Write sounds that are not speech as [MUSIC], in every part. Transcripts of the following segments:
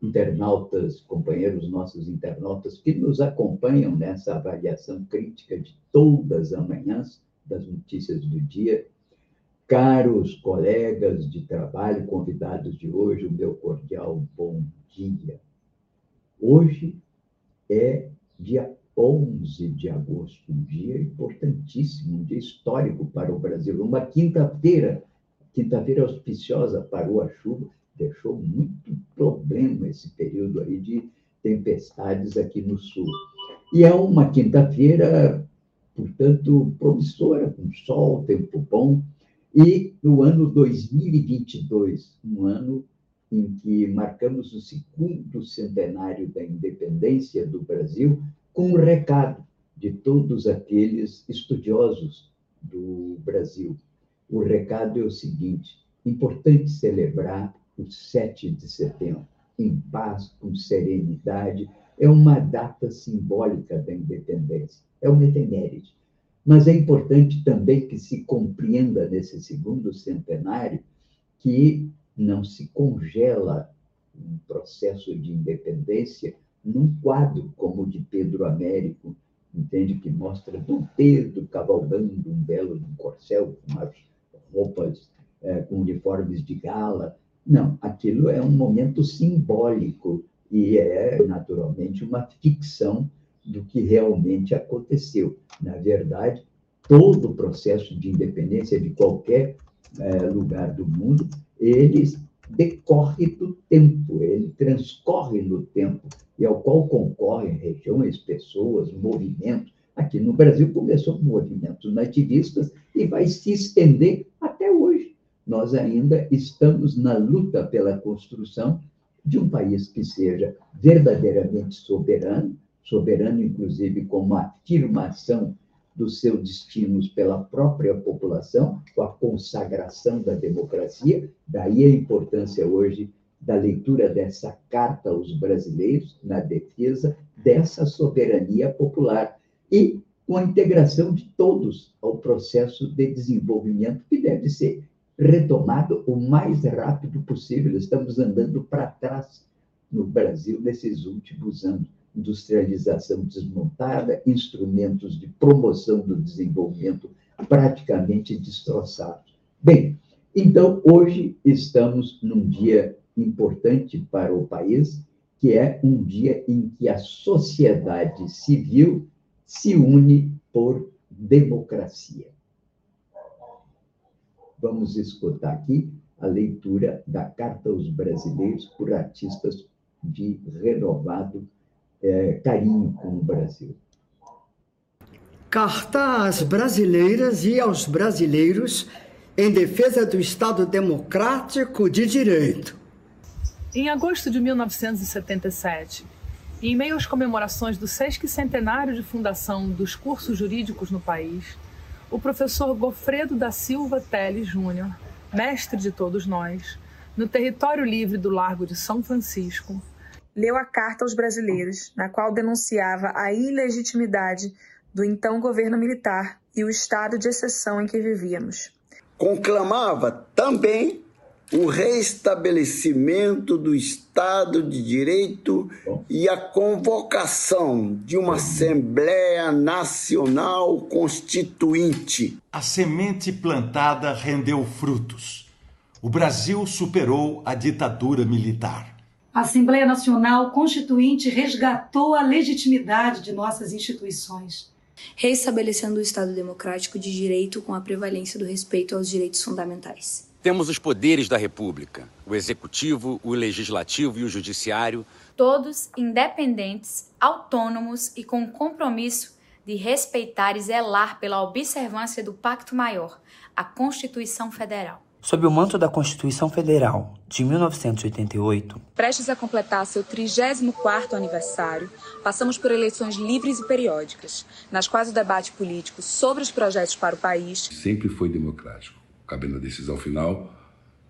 internautas, companheiros nossos internautas que nos acompanham nessa avaliação crítica de todas as manhãs das notícias do dia. Caros colegas de trabalho, convidados de hoje, o meu cordial bom dia. Hoje é dia 11 de agosto, um dia importantíssimo, um dia histórico para o Brasil, uma quinta-feira, quinta-feira auspiciosa, parou a chuva, deixou muito problema esse período aí de tempestades aqui no sul. E é uma quinta-feira, portanto, promissora, com sol, tempo bom, e no ano 2022, um ano em que marcamos o segundo centenário da independência do Brasil, com um recado de todos aqueles estudiosos do Brasil. O recado é o seguinte: importante celebrar o 7 de setembro, em paz, com serenidade. É uma data simbólica da independência, é uma efeméride. Mas é importante também que se compreenda nesse segundo centenário que não se congela um processo de independência num quadro como o de Pedro Américo, entende? Que mostra Dom Pedro cavalgando um belo corcel com umas roupas, é, com uniformes de gala, não, aquilo é um momento simbólico e é, naturalmente, uma ficção do que realmente aconteceu. Na verdade, todo o processo de independência de qualquer é, lugar do mundo, ele decorre do tempo, ele transcorre no tempo, e ao qual concorrem regiões, pessoas, movimentos. Aqui no Brasil começou com movimentos nativistas e vai se estender até hoje nós ainda estamos na luta pela construção de um país que seja verdadeiramente soberano, soberano, inclusive, como afirmação dos seus destinos pela própria população, com a consagração da democracia. Daí a importância hoje da leitura dessa carta aos brasileiros na defesa dessa soberania popular e com a integração de todos ao processo de desenvolvimento que deve ser retomado o mais rápido possível. Estamos andando para trás no Brasil nesses últimos anos. Industrialização desmontada, instrumentos de promoção do desenvolvimento praticamente destroçados. Bem, então hoje estamos num dia importante para o país, que é um dia em que a sociedade civil se une por democracia. Vamos escutar aqui a leitura da Carta aos Brasileiros por artistas de renovado é, carinho com o Brasil. Carta às brasileiras e aos brasileiros em defesa do Estado democrático de direito. Em agosto de 1977, em meio às comemorações do sesquicentenário de fundação dos cursos jurídicos no país, o professor Gofredo da Silva Teles Júnior, mestre de todos nós, no território livre do Largo de São Francisco, leu a carta aos brasileiros, na qual denunciava a ilegitimidade do então governo militar e o estado de exceção em que vivíamos. Conclamava também o restabelecimento do Estado de Direito e a convocação de uma Assembleia Nacional Constituinte. A semente plantada rendeu frutos. O Brasil superou a ditadura militar. A Assembleia Nacional Constituinte resgatou a legitimidade de nossas instituições. Reestabelecendo o Estado democrático de direito com a prevalência do respeito aos direitos fundamentais. Temos os poderes da República: o executivo, o legislativo e o judiciário. Todos independentes, autônomos e com o compromisso de respeitar e zelar pela observância do Pacto Maior, a Constituição Federal. Sob o manto da Constituição Federal de 1988, prestes a completar seu 34º aniversário, passamos por eleições livres e periódicas, nas quais o debate político sobre os projetos para o país sempre foi democrático, cabendo a decisão final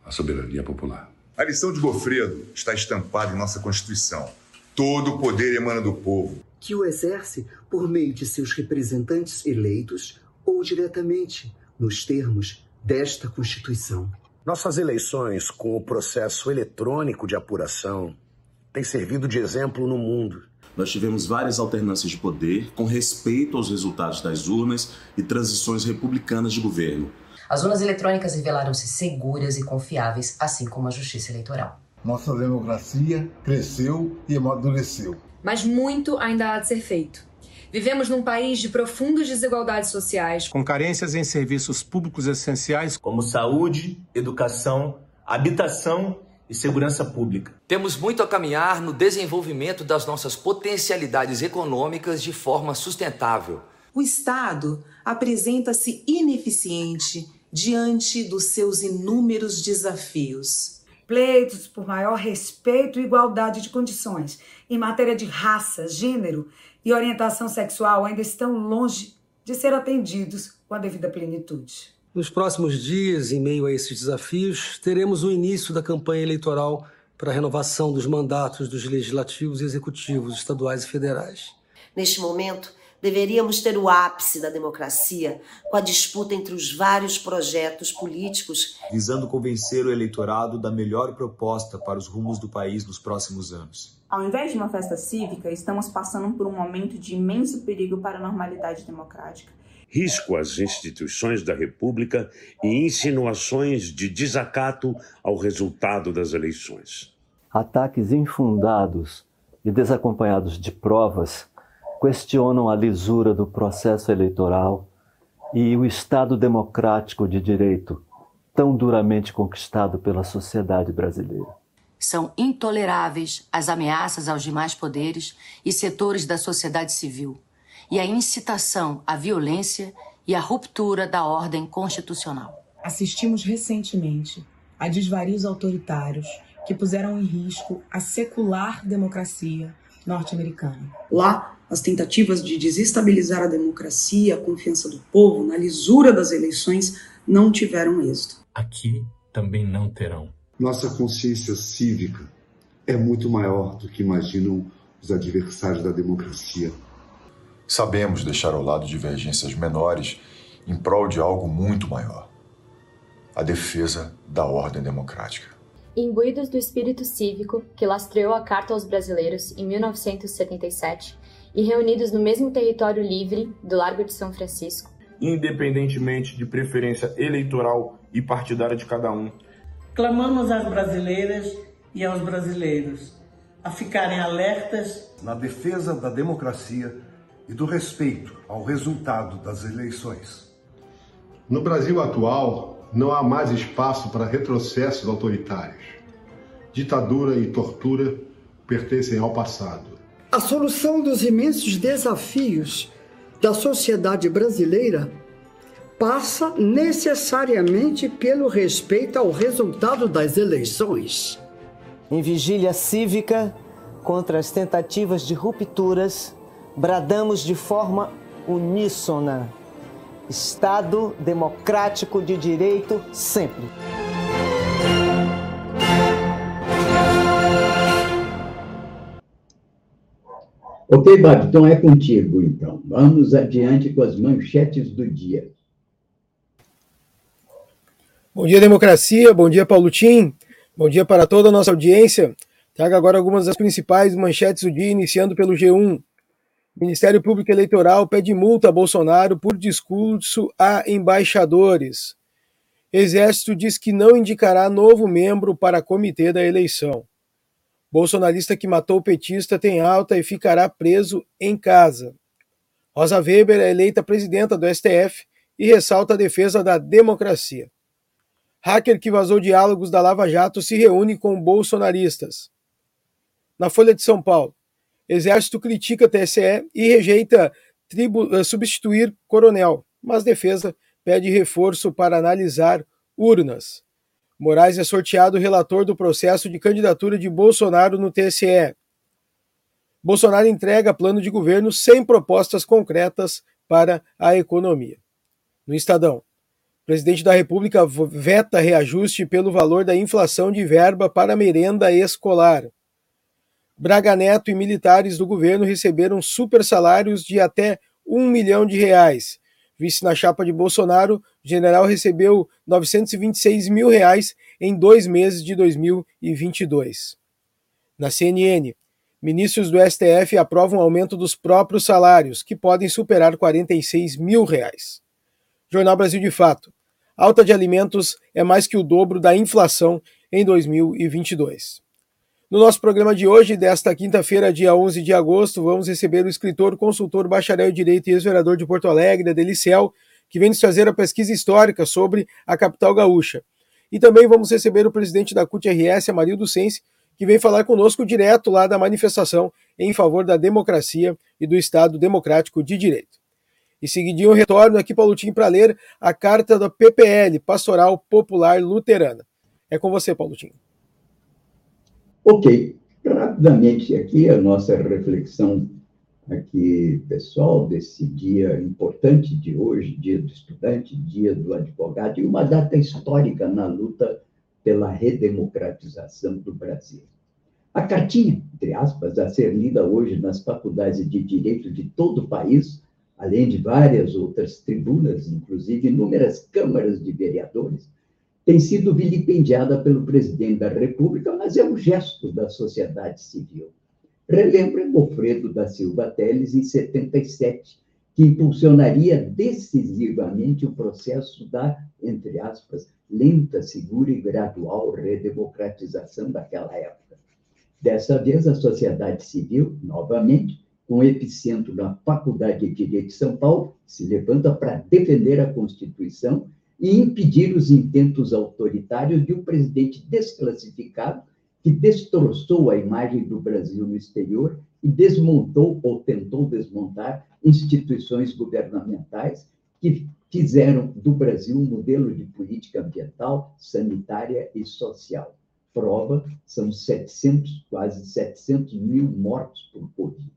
à soberania popular. A lição de Gofredo está estampada em nossa Constituição. Todo o poder emana do povo, que o exerce por meio de seus representantes eleitos ou diretamente, nos termos desta Constituição. Nossas eleições, com o processo eletrônico de apuração, têm servido de exemplo no mundo. Nós tivemos várias alternâncias de poder com respeito aos resultados das urnas e transições republicanas de governo. As urnas eletrônicas revelaram-se seguras e confiáveis, assim como a justiça eleitoral. Nossa democracia cresceu e amadureceu. Mas muito ainda há de ser feito. Vivemos num país de profundas desigualdades sociais, com carências em serviços públicos essenciais como saúde, educação, habitação e segurança pública. Temos muito a caminhar no desenvolvimento das nossas potencialidades econômicas de forma sustentável. O Estado apresenta-se ineficiente diante dos seus inúmeros desafios. Pleitos por maior respeito e igualdade de condições em matéria de raça, gênero e orientação sexual ainda estão longe de ser atendidos com a devida plenitude. Nos próximos dias, em meio a esses desafios, teremos o início da campanha eleitoral para a renovação dos mandatos dos legislativos e executivos estaduais e federais. Neste momento, deveríamos ter o ápice da democracia com a disputa entre os vários projetos políticos, visando convencer o eleitorado da melhor proposta para os rumos do país nos próximos anos. Ao invés de uma festa cívica, estamos passando por um momento de imenso perigo para a normalidade democrática. Risco às instituições da República e insinuações de desacato ao resultado das eleições. Ataques infundados e desacompanhados de provas questionam a lisura do processo eleitoral e o Estado democrático de direito tão duramente conquistado pela sociedade brasileira. São intoleráveis as ameaças aos demais poderes e setores da sociedade civil e a incitação à violência e à ruptura da ordem constitucional. Assistimos recentemente a desvarios autoritários que puseram em risco a secular democracia norte-americana. Lá, as tentativas de desestabilizar a democracia, a confiança do povo na lisura das eleições não tiveram êxito. Aqui também não terão. Nossa consciência cívica é muito maior do que imaginam os adversários da democracia. Sabemos deixar ao lado divergências menores em prol de algo muito maior a defesa da ordem democrática. Imbuídos do espírito cívico que lastreou a Carta aos Brasileiros em 1977 e reunidos no mesmo território livre do Largo de São Francisco, independentemente de preferência eleitoral e partidária de cada um, Clamamos às brasileiras e aos brasileiros a ficarem alertas na defesa da democracia e do respeito ao resultado das eleições. No Brasil atual, não há mais espaço para retrocessos autoritários. Ditadura e tortura pertencem ao passado. A solução dos imensos desafios da sociedade brasileira passa necessariamente pelo respeito ao resultado das eleições. Em vigília cívica contra as tentativas de rupturas, bradamos de forma uníssona: Estado democrático de direito sempre. Ok, Babi, então é contigo, então. Vamos adiante com as manchetes do dia. Bom dia, democracia. Bom dia, Paulo Tim. Bom dia para toda a nossa audiência. Trago agora algumas das principais manchetes do dia, iniciando pelo G1. Ministério Público Eleitoral pede multa a Bolsonaro por discurso a embaixadores. Exército diz que não indicará novo membro para comitê da eleição. Bolsonarista que matou o petista tem alta e ficará preso em casa. Rosa Weber é eleita presidenta do STF e ressalta a defesa da democracia. Hacker que vazou diálogos da Lava Jato se reúne com bolsonaristas. Na Folha de São Paulo, Exército critica TSE e rejeita uh, substituir coronel, mas defesa pede reforço para analisar urnas. Moraes é sorteado relator do processo de candidatura de Bolsonaro no TSE. Bolsonaro entrega plano de governo sem propostas concretas para a economia. No Estadão, presidente da República veta reajuste pelo valor da inflação de verba para merenda escolar. Braga Neto e militares do governo receberam super salários de até um milhão de reais. Vice na chapa de Bolsonaro, o general recebeu 926 mil reais em dois meses de 2022. Na CNN, Ministros do STF aprovam aumento dos próprios salários, que podem superar 46 mil reais. Jornal Brasil de Fato. Alta de alimentos é mais que o dobro da inflação em 2022. No nosso programa de hoje, desta quinta-feira, dia 11 de agosto, vamos receber o escritor, consultor, bacharel em Direito e ex-vereador de Porto Alegre, da Licel, que vem nos trazer a pesquisa histórica sobre a capital gaúcha. E também vamos receber o presidente da CUT-RS, Amarildo Sense, que vem falar conosco direto lá da manifestação em favor da democracia e do Estado democrático de direito. E seguidinho eu retorno aqui, Paulo Tim, para ler a carta da PPL, Pastoral Popular Luterana. É com você, Paulo Tim. Ok. Rapidamente aqui a nossa reflexão aqui, pessoal, desse dia importante de hoje, dia do estudante, dia do advogado, e uma data histórica na luta pela redemocratização do Brasil. A cartinha, entre aspas, a ser lida hoje nas faculdades de direito de todo o país, além de várias outras tribunas, inclusive inúmeras câmaras de vereadores, tem sido vilipendiada pelo presidente da República, mas é um gesto da sociedade civil. Relembra Alfredo da Silva Teles, em 77, que impulsionaria decisivamente o processo da, entre aspas, lenta, segura e gradual redemocratização daquela época. Dessa vez, a sociedade civil, novamente, com epicentro na Faculdade de Direito de São Paulo, se levanta para defender a Constituição e impedir os intentos autoritários de um presidente desclassificado que destroçou a imagem do Brasil no exterior e desmontou ou tentou desmontar instituições governamentais que fizeram do Brasil um modelo de política ambiental, sanitária e social. Prova são 700, quase 700 mil mortos por Covid.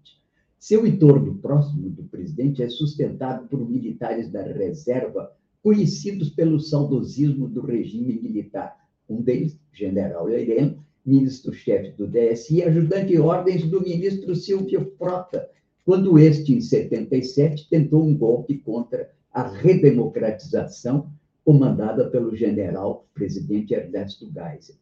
Seu entorno próximo do presidente é sustentado por militares da reserva, conhecidos pelo saudosismo do regime militar. Um deles, general Leireno, ministro-chefe do DSI, ajudante de ordens do ministro Silvio Frota, quando este, em 77, tentou um golpe contra a redemocratização comandada pelo general presidente Ernesto Geisel.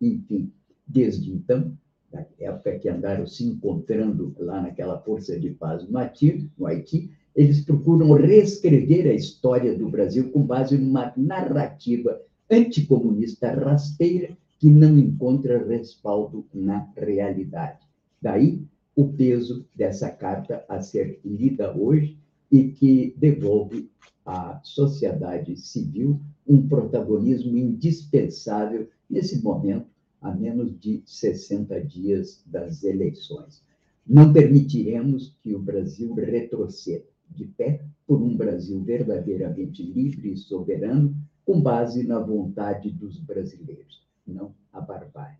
Enfim, desde então, na época que andaram se encontrando lá naquela força de paz no Haiti eles procuram reescrever a história do Brasil com base numa narrativa anticomunista rasteira que não encontra respaldo na realidade. Daí o peso dessa carta a ser lida hoje e que devolve à sociedade civil um protagonismo indispensável nesse momento, a menos de 60 dias das eleições. Não permitiremos que o Brasil retroceda de pé por um Brasil verdadeiramente livre e soberano, com base na vontade dos brasileiros não a barbárie.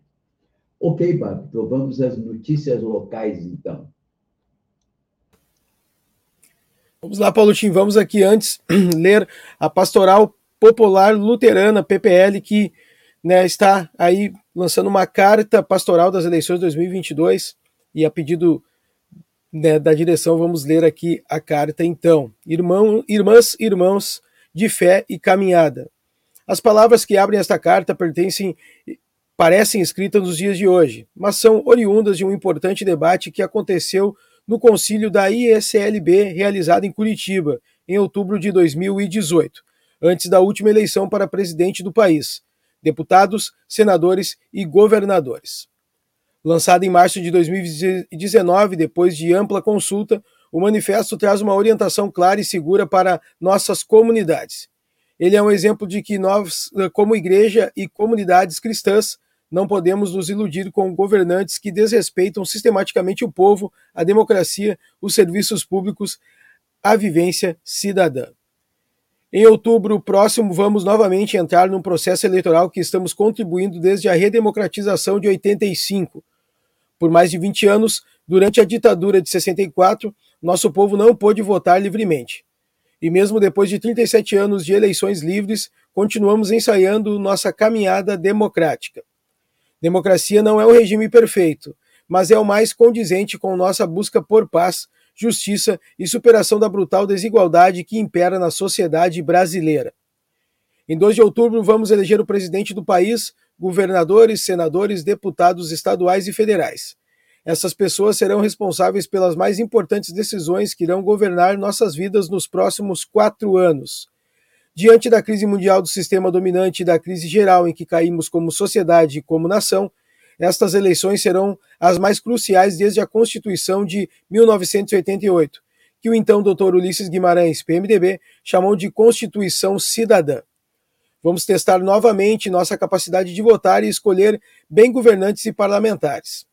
Ok, Babi, então vamos às notícias locais, então. Vamos lá, Paulo Tim, vamos aqui antes [CLEARS THROAT] ler a Pastoral Popular Luterana, PPL, que né, está aí lançando uma carta pastoral das eleições de 2022 e a pedido né, da direção vamos ler aqui a carta então. Irmão, irmãs, irmãos de fé e caminhada. As palavras que abrem esta carta pertencem parecem escritas nos dias de hoje, mas são oriundas de um importante debate que aconteceu no concílio da ISLB realizado em Curitiba, em outubro de 2018, antes da última eleição para presidente do país, deputados, senadores e governadores. Lançado em março de 2019, depois de ampla consulta, o manifesto traz uma orientação clara e segura para nossas comunidades ele é um exemplo de que nós, como igreja e comunidades cristãs, não podemos nos iludir com governantes que desrespeitam sistematicamente o povo, a democracia, os serviços públicos, a vivência cidadã. Em outubro próximo, vamos novamente entrar num processo eleitoral que estamos contribuindo desde a redemocratização de 85. Por mais de 20 anos, durante a ditadura de 64, nosso povo não pôde votar livremente. E mesmo depois de 37 anos de eleições livres, continuamos ensaiando nossa caminhada democrática. Democracia não é o regime perfeito, mas é o mais condizente com nossa busca por paz, justiça e superação da brutal desigualdade que impera na sociedade brasileira. Em 2 de outubro, vamos eleger o presidente do país, governadores, senadores, deputados estaduais e federais. Essas pessoas serão responsáveis pelas mais importantes decisões que irão governar nossas vidas nos próximos quatro anos. Diante da crise mundial do sistema dominante e da crise geral em que caímos como sociedade e como nação, estas eleições serão as mais cruciais desde a Constituição de 1988, que o então Dr. Ulisses Guimarães, PMDB, chamou de Constituição Cidadã. Vamos testar novamente nossa capacidade de votar e escolher bem governantes e parlamentares.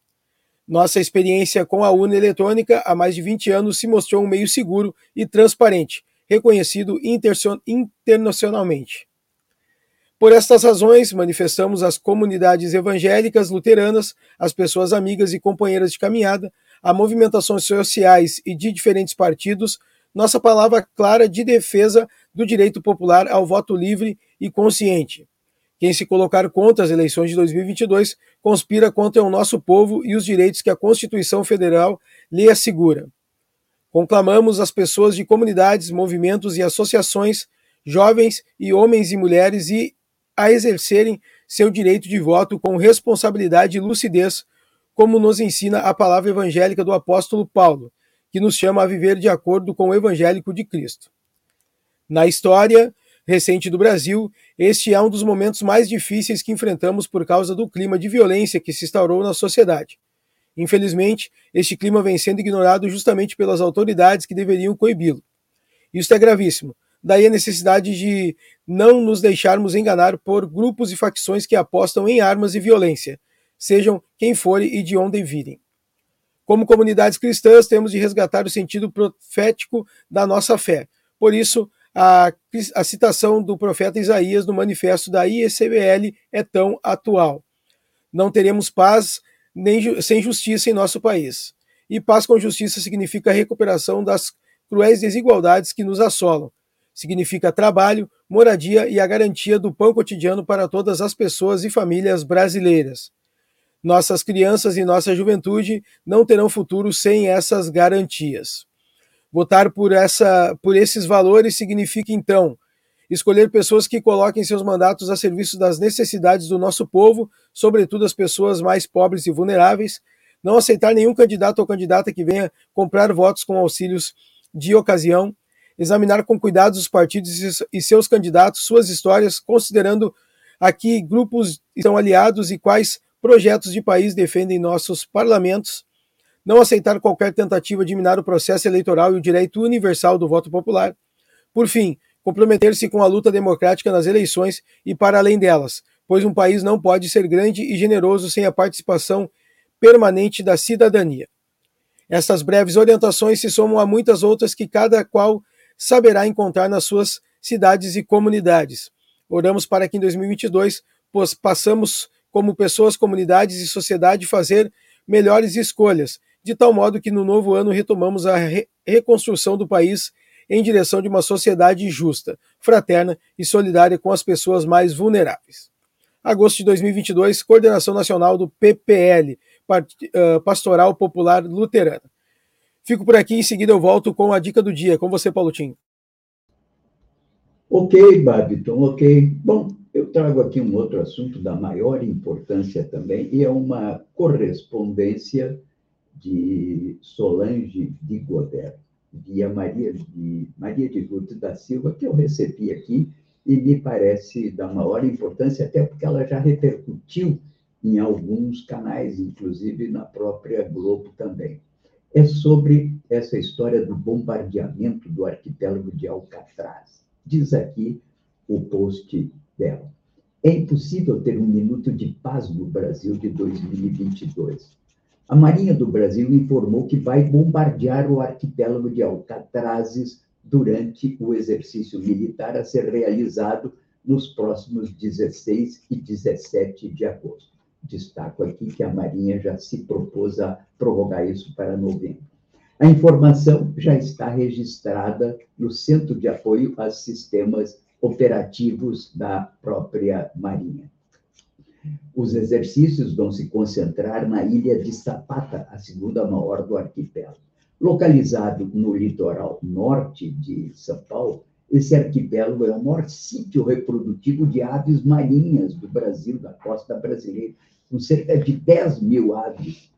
Nossa experiência com a urna eletrônica há mais de 20 anos se mostrou um meio seguro e transparente, reconhecido internacionalmente. Por estas razões, manifestamos às comunidades evangélicas luteranas, às pessoas amigas e companheiras de caminhada, a movimentações sociais e de diferentes partidos, nossa palavra clara de defesa do direito popular ao voto livre e consciente. Quem se colocar contra as eleições de 2022 conspira contra o nosso povo e os direitos que a Constituição Federal lhe assegura. Conclamamos as pessoas de comunidades, movimentos e associações, jovens e homens e mulheres e a exercerem seu direito de voto com responsabilidade e lucidez, como nos ensina a palavra evangélica do apóstolo Paulo, que nos chama a viver de acordo com o evangélico de Cristo. Na história, recente do Brasil, este é um dos momentos mais difíceis que enfrentamos por causa do clima de violência que se instaurou na sociedade. Infelizmente, este clima vem sendo ignorado justamente pelas autoridades que deveriam coibi-lo. Isso é gravíssimo. Daí a necessidade de não nos deixarmos enganar por grupos e facções que apostam em armas e violência, sejam quem forem e de onde virem. Como comunidades cristãs, temos de resgatar o sentido profético da nossa fé. Por isso, a, a citação do profeta Isaías no manifesto da IECBL é tão atual. Não teremos paz nem sem justiça em nosso país. E paz com justiça significa a recuperação das cruéis desigualdades que nos assolam. Significa trabalho, moradia e a garantia do pão cotidiano para todas as pessoas e famílias brasileiras. Nossas crianças e nossa juventude não terão futuro sem essas garantias. Votar por, essa, por esses valores significa, então, escolher pessoas que coloquem seus mandatos a serviço das necessidades do nosso povo, sobretudo as pessoas mais pobres e vulneráveis, não aceitar nenhum candidato ou candidata que venha comprar votos com auxílios de ocasião, examinar com cuidado os partidos e seus candidatos, suas histórias, considerando a que grupos estão aliados e quais projetos de país defendem nossos parlamentos, não aceitar qualquer tentativa de minar o processo eleitoral e o direito universal do voto popular. Por fim, comprometer-se com a luta democrática nas eleições e para além delas, pois um país não pode ser grande e generoso sem a participação permanente da cidadania. Essas breves orientações se somam a muitas outras que cada qual saberá encontrar nas suas cidades e comunidades. Oramos para que em 2022 possamos, como pessoas, comunidades e sociedade, fazer melhores escolhas, de tal modo que no novo ano retomamos a re reconstrução do país em direção de uma sociedade justa, fraterna e solidária com as pessoas mais vulneráveis. Agosto de 2022, Coordenação Nacional do PPL, Pastoral Popular Luterana. Fico por aqui, em seguida eu volto com a dica do dia. Com você, Paulotinho. Ok, Babiton, ok. Bom, eu trago aqui um outro assunto da maior importância também, e é uma correspondência de Solange de Godet, via Maria de, Maria de Ruth da Silva, que eu recebi aqui e me parece da maior importância, até porque ela já repercutiu em alguns canais, inclusive na própria Globo também. É sobre essa história do bombardeamento do arquipélago de Alcatraz. Diz aqui o post dela. É impossível ter um minuto de paz no Brasil de 2022 a Marinha do Brasil informou que vai bombardear o arquipélago de Alcatrazes durante o exercício militar a ser realizado nos próximos 16 e 17 de agosto. Destaco aqui que a Marinha já se propôs a prorrogar isso para novembro. A informação já está registrada no Centro de Apoio a Sistemas Operativos da própria Marinha. Os exercícios vão se concentrar na ilha de Zapata, a segunda maior do arquipélago. Localizado no litoral norte de São Paulo, esse arquipélago é o maior sítio reprodutivo de aves marinhas do Brasil, da costa brasileira, com cerca de 10 mil aves,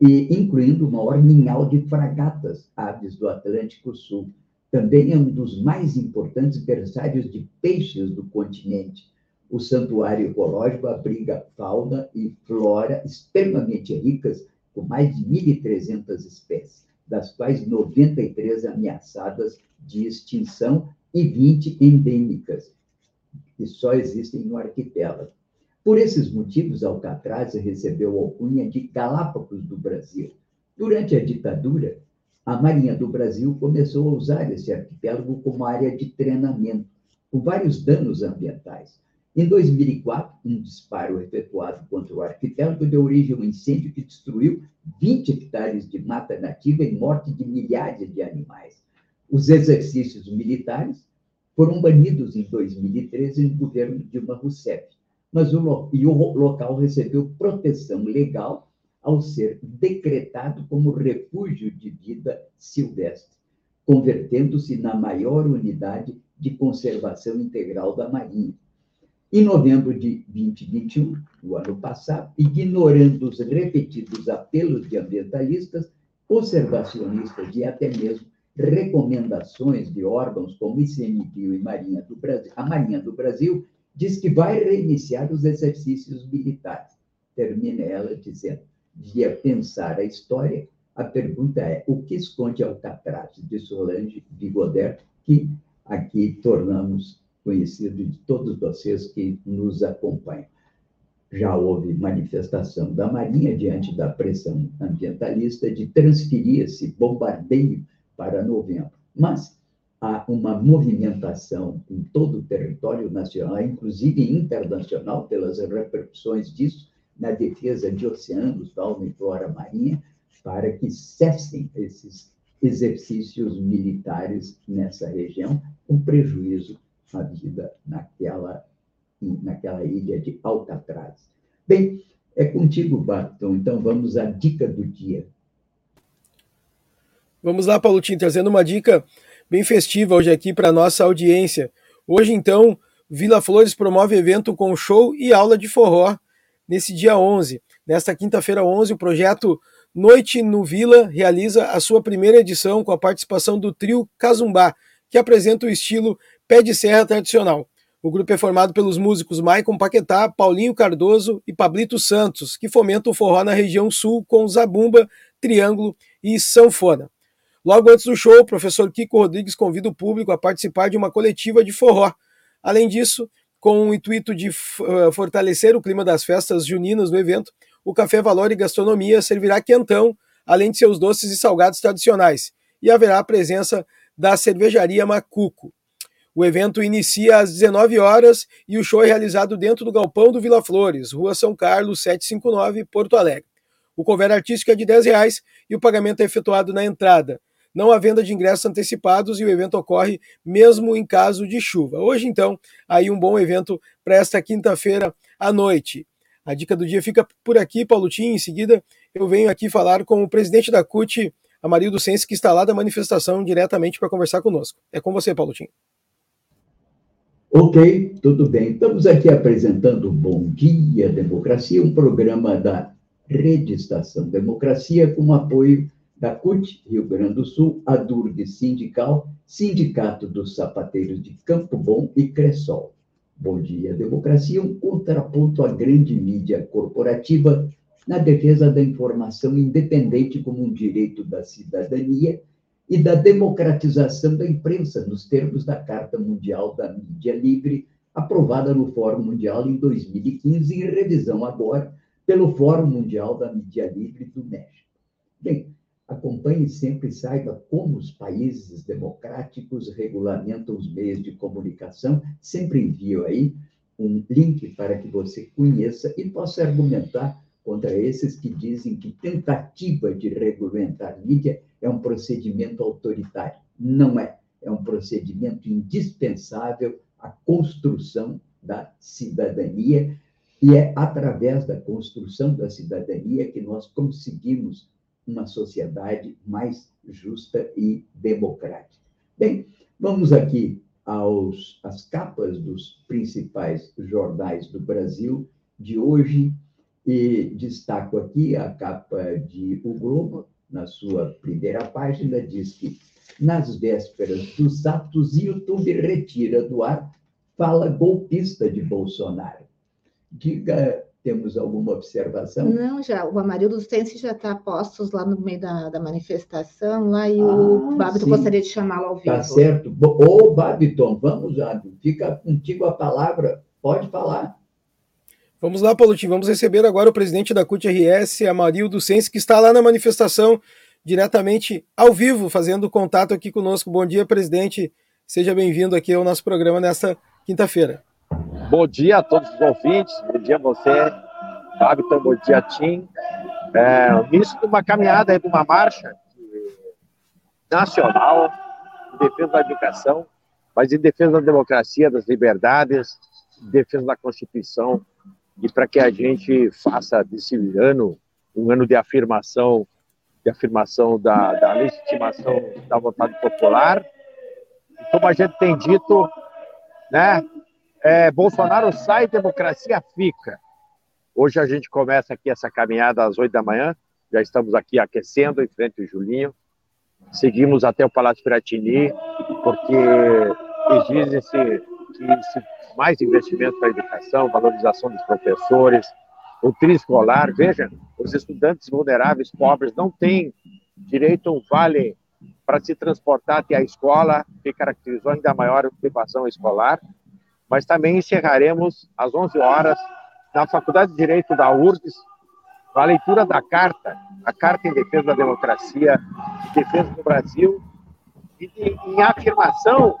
e incluindo o maior ninhal de fragatas, aves do Atlântico Sul. Também é um dos mais importantes berçários de peixes do continente. O santuário ecológico abriga fauna e flora extremamente ricas, com mais de 1.300 espécies, das quais 93 ameaçadas de extinção e 20 endêmicas, que só existem no arquipélago. Por esses motivos, Alcatraz recebeu a alcunha de Galápagos do Brasil. Durante a ditadura, a Marinha do Brasil começou a usar esse arquipélago como área de treinamento, com vários danos ambientais. Em 2004, um disparo efetuado contra o arquipélago deu origem a um incêndio que destruiu 20 hectares de mata nativa e morte de milhares de animais. Os exercícios militares foram banidos em 2013 no governo Dilma Rousseff, mas o, e o local recebeu proteção legal ao ser decretado como refúgio de vida silvestre, convertendo-se na maior unidade de conservação integral da Marinha. Em novembro de 2021, do ano passado, ignorando os repetidos apelos de ambientalistas, conservacionistas e até mesmo recomendações de órgãos como ICMBio e Marinha do Brasil, a Marinha do Brasil diz que vai reiniciar os exercícios militares. Termina ela dizendo: via pensar a história, a pergunta é: o que esconde Alcatraz de Solange Bigodet, que aqui tornamos conhecido de todos vocês que nos acompanham? Já houve manifestação da Marinha diante da pressão ambientalista de transferir esse bombardeio para novembro. Mas há uma movimentação em todo o território nacional, inclusive internacional, pelas repercussões disso na defesa de oceanos, fauna e flora marinha, para que cessem esses exercícios militares nessa região, com prejuízo à vida naquela, naquela ilha de Alcatraz. Bem, é contigo, Barton. Então vamos à dica do dia. Vamos lá, Paulotinho, trazendo uma dica bem festiva hoje aqui para nossa audiência. Hoje, então, Vila Flores promove evento com show e aula de forró nesse dia 11. Nesta quinta-feira 11, o projeto Noite no Vila realiza a sua primeira edição com a participação do trio Cazumbá, que apresenta o estilo pé de serra tradicional. O grupo é formado pelos músicos Maicon Paquetá, Paulinho Cardoso e Pablito Santos, que fomentam o forró na região sul com zabumba, triângulo e sanfona. Logo antes do show, o professor Kiko Rodrigues convida o público a participar de uma coletiva de forró. Além disso, com o intuito de uh, fortalecer o clima das festas juninas no evento, o Café Valor e Gastronomia servirá quentão, além de seus doces e salgados tradicionais, e haverá a presença da cervejaria Macuco. O evento inicia às 19 horas e o show é realizado dentro do galpão do Vila Flores, Rua São Carlos 759, Porto Alegre. O cover artístico é de R$ reais e o pagamento é efetuado na entrada não há venda de ingressos antecipados e o evento ocorre mesmo em caso de chuva. Hoje, então, aí um bom evento para esta quinta-feira à noite. A dica do dia fica por aqui, Paulotinho. Em seguida, eu venho aqui falar com o presidente da CUT, Amarildo Sense, que está lá da manifestação diretamente para conversar conosco. É com você, Paulotinho. Ok, tudo bem. Estamos aqui apresentando Bom Dia Democracia, um programa da Rede Estação Democracia com apoio da CUT, Rio Grande do Sul, a DURG Sindical, Sindicato dos Sapateiros de Campo Bom e Cressol. Bom Dia Democracia, um contraponto à grande mídia corporativa na defesa da informação independente como um direito da cidadania e da democratização da imprensa, nos termos da Carta Mundial da Mídia Livre, aprovada no Fórum Mundial em 2015 e revisão agora pelo Fórum Mundial da Mídia Livre do México. Bem, Acompanhe sempre e saiba como os países democráticos regulamentam os meios de comunicação. Sempre envio aí um link para que você conheça e possa argumentar contra esses que dizem que tentativa de regulamentar mídia é um procedimento autoritário. Não é. É um procedimento indispensável à construção da cidadania e é através da construção da cidadania que nós conseguimos uma sociedade mais justa e democrática. Bem, vamos aqui aos, às capas dos principais jornais do Brasil de hoje e destaco aqui a capa de O Globo, na sua primeira página, diz que nas vésperas dos atos, YouTube retira do ar fala golpista de Bolsonaro. Diga, temos alguma observação? Não, já. O Amarildo Sense já está postos lá no meio da, da manifestação, lá, e ah, o Babiton gostaria de chamá-lo ao vivo. Tá certo. Ô, Babiton, vamos lá, fica contigo a palavra, pode falar. Vamos lá, Paulotinho, vamos receber agora o presidente da CUT-RS, Amarildo Sense, que está lá na manifestação, diretamente ao vivo, fazendo contato aqui conosco. Bom dia, presidente. Seja bem-vindo aqui ao nosso programa nesta quinta-feira. Bom dia a todos os ouvintes, bom dia a você, Fábio, bom dia, Tim. É, o início de uma caminhada, de uma marcha nacional em defesa da educação, mas em defesa da democracia, das liberdades, em defesa da Constituição, e para que a gente faça desse ano um ano de afirmação, de afirmação da, da legitimação da vontade popular. Como a gente tem dito, né, é, Bolsonaro sai, democracia fica. Hoje a gente começa aqui essa caminhada às oito da manhã, já estamos aqui aquecendo em frente ao Julinho. Seguimos até o Palácio Piratini, porque exige-se que mais investimento para a educação, valorização dos professores, o triescolar. Veja, os estudantes vulneráveis, pobres, não têm direito a um vale para se transportar até a escola, que caracterizou ainda maior ocupação escolar. Mas também encerraremos às 11 horas na Faculdade de Direito da URGS a leitura da carta, a Carta em Defesa da Democracia, em defesa do Brasil e de, em afirmação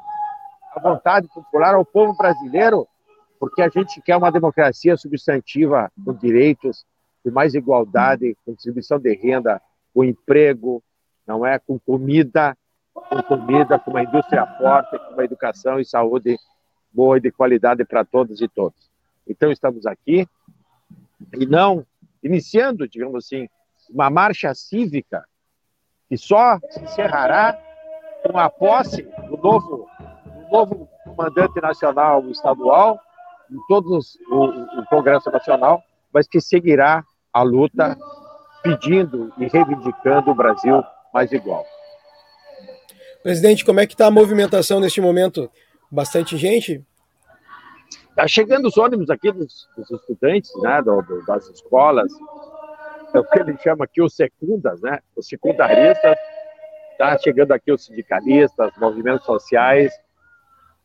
a vontade popular ao povo brasileiro, porque a gente quer uma democracia substantiva com direitos, com mais igualdade, com distribuição de renda, com emprego, não é com comida, com comida, com uma indústria forte, com uma educação e saúde boa e de qualidade para todos e todos. Então estamos aqui e não iniciando, digamos assim, uma marcha cívica que só se encerrará com a posse do novo novo comandante nacional estadual, em todos o, o Congresso Nacional, mas que seguirá a luta pedindo e reivindicando o Brasil mais igual. Presidente, como é que está a movimentação neste momento? Bastante gente? Está chegando os ônibus aqui dos, dos estudantes, né, do, do, das escolas, é o que ele chama aqui os secundas, né, os secundaristas, está chegando aqui os sindicalistas, movimentos sociais,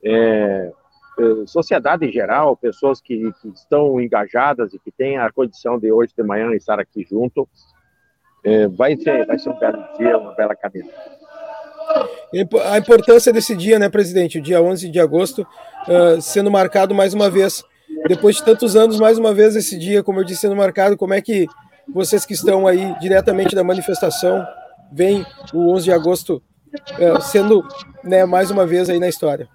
é, é, sociedade em geral, pessoas que, que, estão engajadas e que têm a condição de hoje de manhã estar aqui junto, é, vai, ser, vai ser um belo dia, uma bela caminhada. A importância desse dia, né, presidente? O dia 11 de agosto, uh, sendo marcado mais uma vez. Depois de tantos anos, mais uma vez esse dia, como eu disse, sendo marcado, como é que vocês que estão aí diretamente da manifestação veem o 11 de agosto uh, sendo né, mais uma vez aí na história?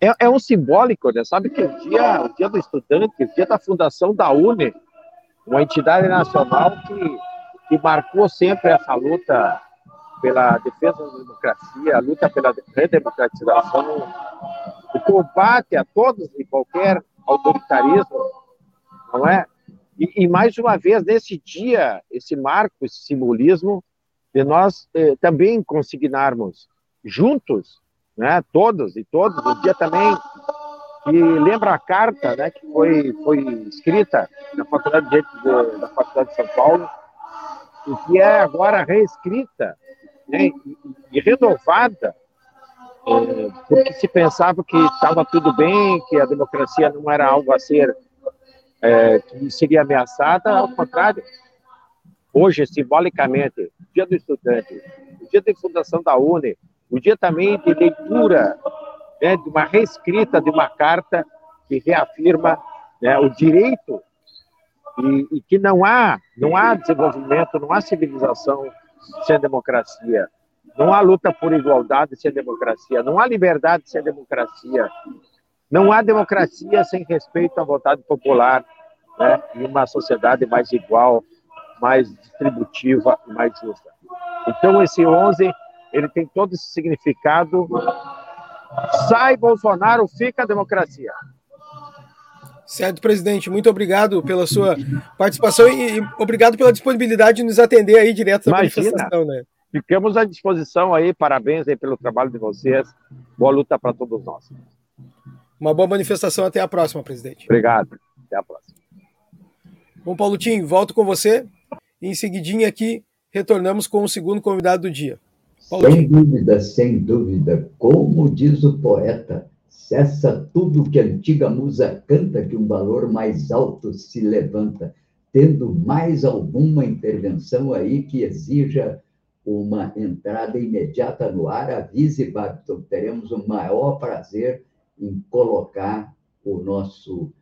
É, é um simbólico, né? Sabe que o dia, o dia do estudante, o dia da fundação da UNE, uma entidade nacional que, que marcou sempre essa luta pela defesa da democracia, a luta pela redemocratização, o combate a todos e qualquer autoritarismo, não é? E, e, mais uma vez, nesse dia, esse marco, esse simbolismo, de nós eh, também consignarmos juntos né, todos e todos, o dia também que lembra a carta né, que foi, foi escrita na Faculdade de Direito da Faculdade de São Paulo, e que é agora reescrita né, e, e renovada, é, porque se pensava que estava tudo bem, que a democracia não era algo a ser, é, que seria ameaçada, ao contrário, hoje, simbolicamente, dia do estudante, dia de fundação da UNE, o dia também de leitura né, de uma reescrita de uma carta que reafirma né, o direito e, e, que não há, não há desenvolvimento, não há civilização sem democracia, não há luta por igualdade sem democracia, não há liberdade sem democracia, não há democracia sem respeito à vontade popular, né, em uma sociedade mais igual, mais distributiva mais justa. Então, esse 11, ele tem todo esse significado. Sai Bolsonaro, fica a democracia. Certo, presidente. Muito obrigado pela sua participação e, e obrigado pela disponibilidade de nos atender aí direto da manifestação, né? Ficamos à disposição aí. Parabéns aí pelo trabalho de vocês. Boa luta para todos nós. Uma boa manifestação. Até a próxima, presidente. Obrigado. Até a próxima. Bom, Paulotinho, volto com você. E em seguidinha aqui, retornamos com o segundo convidado do dia. Paulotinho. Sem dúvida, sem dúvida. Como diz o poeta, cessa tudo que a antiga musa canta, que um valor mais alto se levanta, tendo mais alguma intervenção aí que exija uma entrada imediata no ar, avise, Babton, teremos o maior prazer em colocar o nosso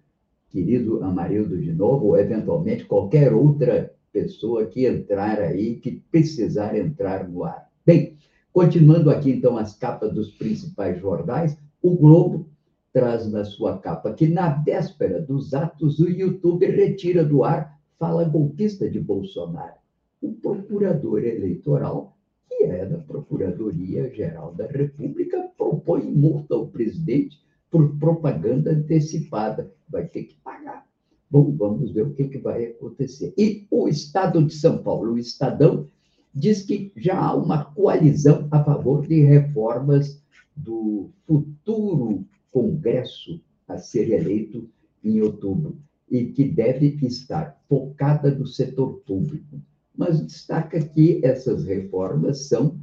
querido Amarildo de novo, ou eventualmente qualquer outra pessoa que entrar aí, que precisar entrar no ar. Bem, continuando aqui então as capas dos principais jornais, o Globo traz na sua capa que na véspera dos atos o YouTube retira do ar fala golpista de Bolsonaro. O procurador eleitoral, que é da Procuradoria Geral da República, propõe multa ao presidente por propaganda antecipada. Vai ter que pagar. Bom, vamos ver o que, que vai acontecer. E o Estado de São Paulo, o Estadão, diz que já há uma coalizão a favor de reformas do futuro Congresso a ser eleito em outubro e que deve estar focada no setor público. Mas destaca que essas reformas são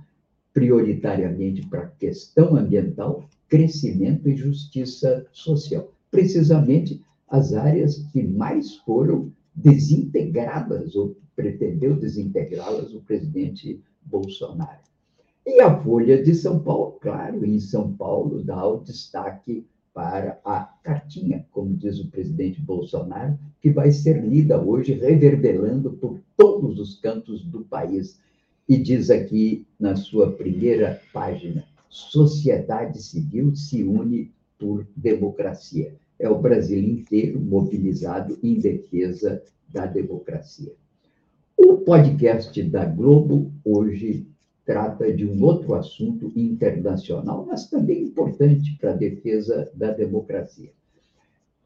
prioritariamente para a questão ambiental crescimento e justiça social. Precisamente as áreas que mais foram desintegradas, ou pretendeu desintegrá-las o presidente Bolsonaro. E a Folha de São Paulo, claro, em São Paulo, dá o destaque para a cartinha, como diz o presidente Bolsonaro, que vai ser lida hoje, reverberando por todos os cantos do país. E diz aqui na sua primeira página: sociedade civil se une por democracia. É o Brasil inteiro mobilizado em defesa da democracia. O podcast da Globo hoje trata de um outro assunto internacional, mas também importante para a defesa da democracia.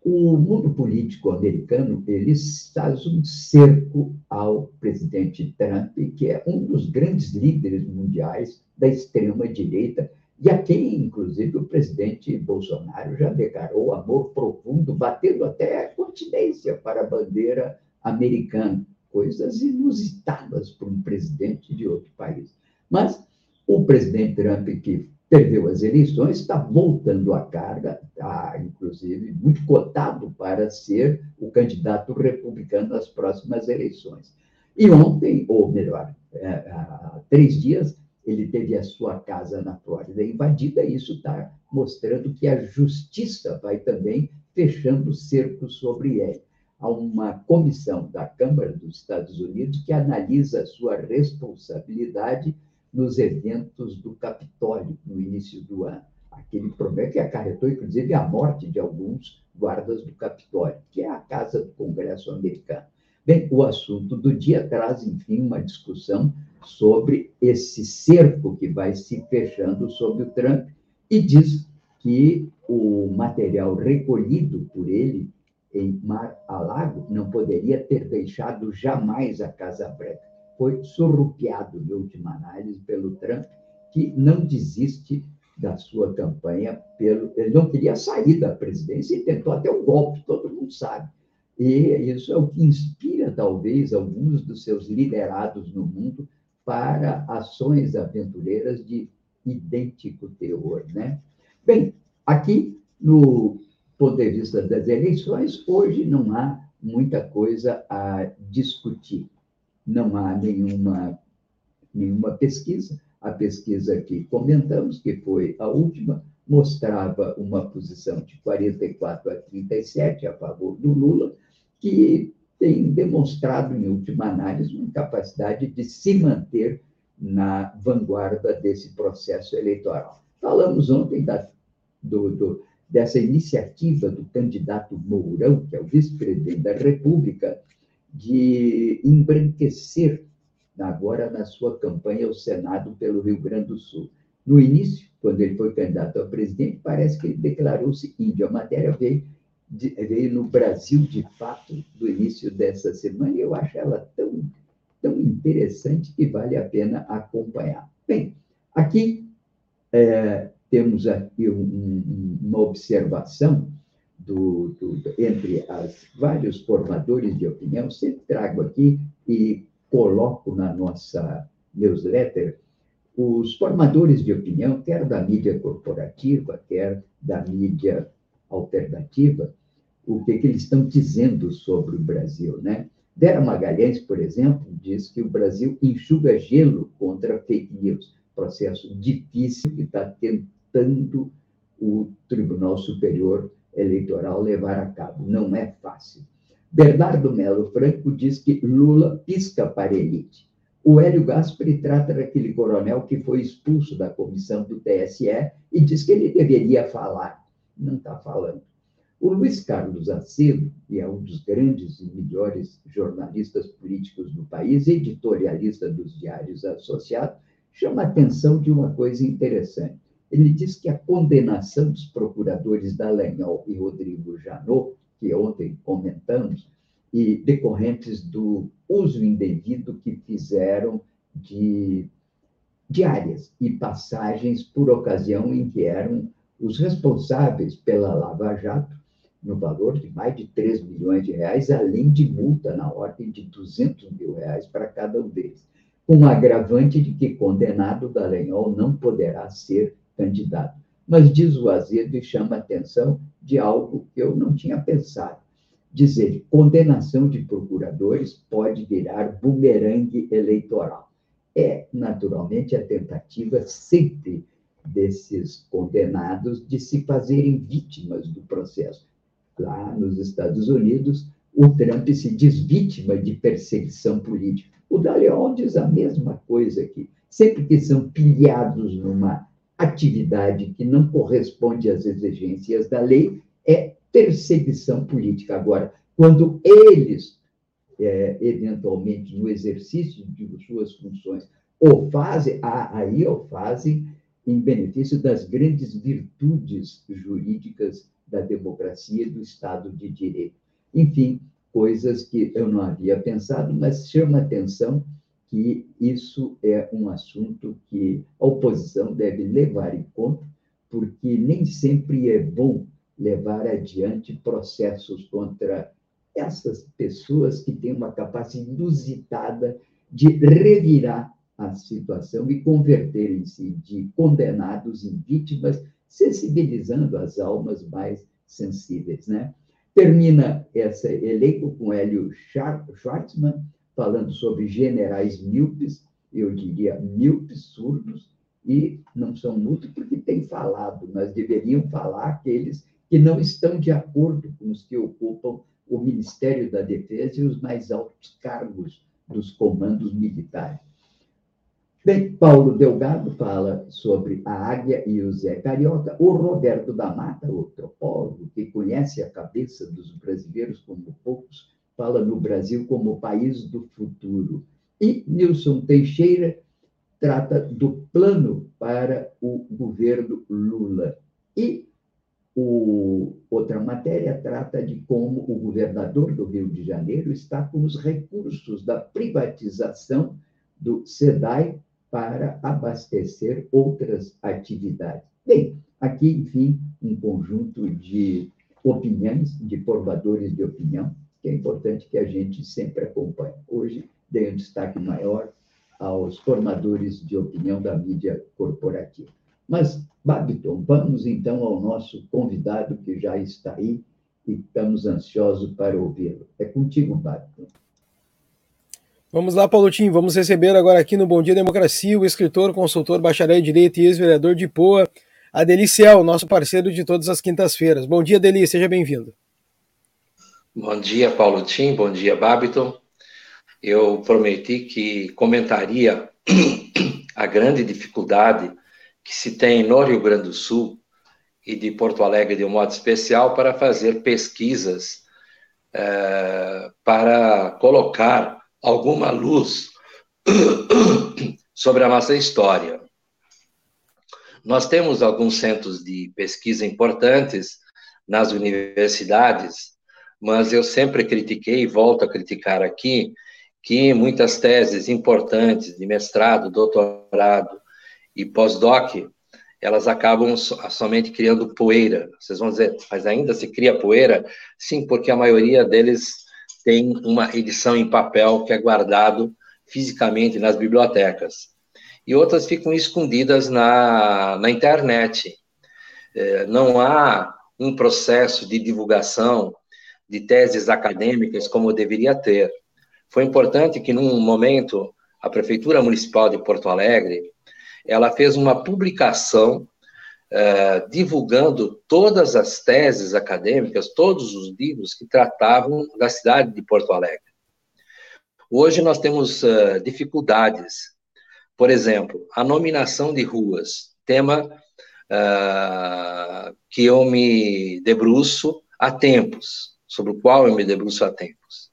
O mundo político americano ele faz um cerco ao presidente Trump, que é um dos grandes líderes mundiais da extrema direita e a quem, inclusive, o presidente Bolsonaro já declarou amor profundo, batendo até continência para a bandeira americana, coisas inusitadas para um presidente de outro país. Mas o presidente Trump, que perdeu as eleições, está voltando à carga, está, inclusive, muito cotado para ser o candidato republicano nas próximas eleições. E ontem, ou melhor, é, há três dias, ele teve a sua casa na Flórida invadida, e isso está mostrando que a justiça vai também fechando cerco sobre ele. Há uma comissão da Câmara dos Estados Unidos que analisa a sua responsabilidade nos eventos do Capitólio no início do ano. Aquele problema que acarretou, inclusive, a morte de alguns guardas do Capitólio, que é a casa do Congresso americano. Bem, o assunto do dia traz, enfim, uma discussão sobre esse cerco que vai se fechando sobre o Trump e diz que o material recolhido por ele em Mar-a-Lago não poderia ter deixado jamais a Casa Branca. Foi surrupiado, em última análise, pelo Trump, que não desiste da sua campanha. Pelo... Ele não queria sair da presidência e tentou até um golpe, todo mundo sabe. E isso é o que inspira, talvez, alguns dos seus liderados no mundo para ações aventureiras de idêntico teor. Né? Bem, aqui, no ponto de vista das eleições, hoje não há muita coisa a discutir. não há nenhuma, nenhuma pesquisa. A pesquisa que comentamos, que foi a última, mostrava uma posição de 44 a 37 a favor do Lula, que tem demonstrado, em última análise, uma capacidade de se manter na vanguarda desse processo eleitoral. Falamos ontem da, do, do, dessa iniciativa do candidato Mourão, que é o vice-presidente da República, de embranquecer agora na sua campanha ao Senado pelo Rio Grande do Sul. No início, quando ele foi candidato a presidente, parece que ele declarou-se índio. A matéria veio, de, no Brasil, de fato, do início dessa semana, e eu acho ela tão, tão interessante que vale a pena acompanhar. Bem, aqui é, temos aqui um, um, uma observação do, do, entre os vários formadores de opinião, sempre trago aqui e coloco na nossa newsletter os formadores de opinião, quer da mídia corporativa, quer da mídia alternativa, o que, que eles estão dizendo sobre o Brasil, né? Vera Magalhães, por exemplo, diz que o Brasil enxuga gelo contra fake news, processo difícil que está tentando o Tribunal Superior Eleitoral levar a cabo. Não é fácil. Bernardo Melo Franco diz que Lula pisca para elite. O Hélio Gaspari trata daquele coronel que foi expulso da comissão do TSE e diz que ele deveria falar. Não está falando. O Luiz Carlos Acedo, que é um dos grandes e melhores jornalistas políticos do país, editorialista dos diários associados, chama a atenção de uma coisa interessante. Ele diz que a condenação dos procuradores Dallagnol e Rodrigo Janot, que ontem comentamos, e decorrentes do uso indevido que fizeram de diárias e passagens por ocasião em que eram os responsáveis pela Lava Jato, no valor de mais de 3 milhões de reais, além de multa na ordem de 200 mil reais para cada um deles, o agravante de que condenado Dallagnol não poderá ser candidato. Mas diz o Azedo e chama a atenção de algo que eu não tinha pensado. Dizer condenação de procuradores pode virar bumerangue eleitoral. É, naturalmente, a tentativa sempre desses condenados de se fazerem vítimas do processo. Lá nos Estados Unidos, o Trump se diz vítima de perseguição política. O Daleon diz a mesma coisa aqui. Sempre que são pilhados numa atividade que não corresponde às exigências da lei é perseguição política. Agora, quando eles, é, eventualmente, no exercício de suas funções, o fazem, aí o fazem em benefício das grandes virtudes jurídicas da democracia e do Estado de Direito. Enfim, coisas que eu não havia pensado, mas chama atenção que isso é um assunto que a oposição deve levar em conta, porque nem sempre é bom levar adiante processos contra essas pessoas que têm uma capacidade inusitada de revirar a situação e converterem-se de condenados em vítimas, sensibilizando as almas mais sensíveis. Né? Termina esse elenco com Hélio Schwartzman, falando sobre generais míopes, eu diria míopes, surdos, e não são muitos porque têm falado, mas deveriam falar aqueles que não estão de acordo com os que ocupam o Ministério da Defesa e os mais altos cargos dos comandos militares. Bem, Paulo Delgado fala sobre a Águia e o Zé Carioca. O Roberto da Mata, o antropólogo, que conhece a cabeça dos brasileiros como poucos, fala no Brasil como país do futuro. E Nilson Teixeira trata do plano para o governo Lula. E o, outra matéria trata de como o governador do Rio de Janeiro está com os recursos da privatização do SEDAI para abastecer outras atividades. Bem, aqui, enfim, um conjunto de opiniões, de formadores de opinião, que é importante que a gente sempre acompanhe. Hoje, dei um destaque maior aos formadores de opinião da mídia corporativa. Mas, Babiton, vamos então ao nosso convidado que já está aí e estamos ansiosos para ouvi-lo. É contigo, Babiton. Vamos lá, Paulotinho. Vamos receber agora aqui no Bom Dia Democracia o escritor, consultor, bacharel em Direito e ex-vereador de Poa, Adeliciel, nosso parceiro de todas as quintas-feiras. Bom dia, Adeli, seja bem-vindo. Bom dia, Paulo Tim, bom dia, Babiton. Eu prometi que comentaria [CLEARS THROAT] a grande dificuldade que se tem no Rio Grande do Sul e de Porto Alegre de um modo especial para fazer pesquisas é, para colocar alguma luz [CLEARS THROAT] sobre a nossa história. Nós temos alguns centros de pesquisa importantes nas universidades, mas eu sempre critiquei e volto a criticar aqui que muitas teses importantes de mestrado, doutorado e pós-doc, elas acabam somente criando poeira. Vocês vão dizer, mas ainda se cria poeira? Sim, porque a maioria deles tem uma edição em papel que é guardado fisicamente nas bibliotecas e outras ficam escondidas na, na internet. É, não há um processo de divulgação de teses acadêmicas como deveria ter. Foi importante que, num momento, a Prefeitura Municipal de Porto Alegre ela fez uma publicação é, divulgando todas as teses acadêmicas, todos os livros que tratavam da cidade de Porto Alegre. Hoje nós temos uh, dificuldades por exemplo, a nominação de ruas, tema uh, que eu me debruço há tempos, sobre o qual eu me debruço há tempos.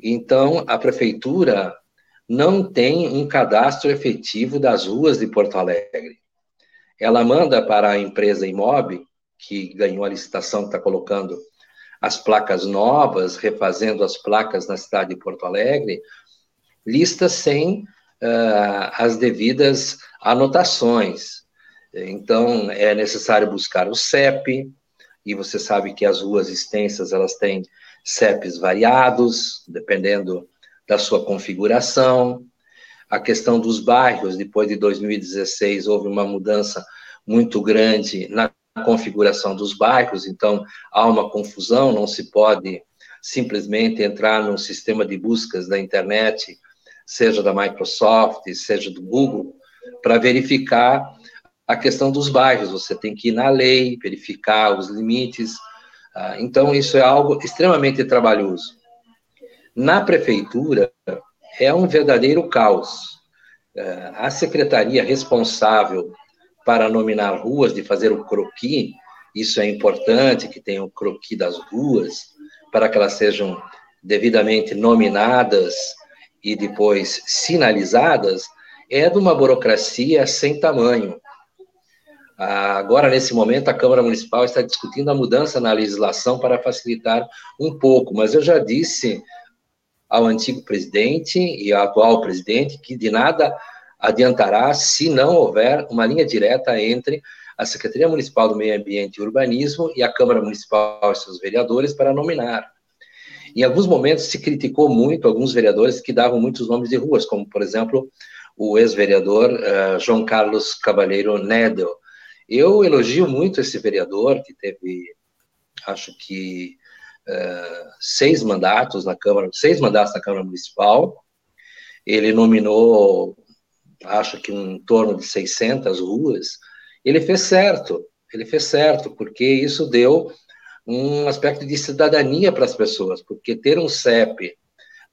Então, a prefeitura não tem um cadastro efetivo das ruas de Porto Alegre. Ela manda para a empresa Imob, que ganhou a licitação, está colocando as placas novas, refazendo as placas na cidade de Porto Alegre, listas sem uh, as devidas anotações. Então, é necessário buscar o CEP, e você sabe que as ruas extensas, elas têm CEPs variados, dependendo da sua configuração. A questão dos bairros, depois de 2016, houve uma mudança muito grande na configuração dos bairros, então há uma confusão, não se pode simplesmente entrar num sistema de buscas da internet seja da Microsoft, seja do Google, para verificar a questão dos bairros. Você tem que ir na lei, verificar os limites. Ah, então, isso é algo extremamente trabalhoso. Na prefeitura, é um verdadeiro caos. Ah, a secretaria responsável para nominar ruas, de fazer o croqui, isso é importante, que tenha o croqui das ruas, para que elas sejam devidamente nominadas e depois sinalizadas é de uma burocracia sem tamanho. Agora, nesse momento, a Câmara Municipal está discutindo a mudança na legislação para facilitar um pouco, mas eu já disse ao antigo presidente e ao atual presidente que de nada adiantará se não houver uma linha direta entre a Secretaria Municipal do Meio Ambiente e Urbanismo e a Câmara Municipal e seus vereadores para nominar. Em alguns momentos se criticou muito alguns vereadores que davam muitos nomes de ruas, como, por exemplo, o ex-vereador uh, João Carlos Cavalheiro Nedel. Eu elogio muito esse vereador, que teve, acho que, seis mandatos na Câmara, seis mandatos na Câmara Municipal. Ele nominou, acho que em torno de 600 ruas. Ele fez certo, ele fez certo, porque isso deu um aspecto de cidadania para as pessoas, porque ter um CEP,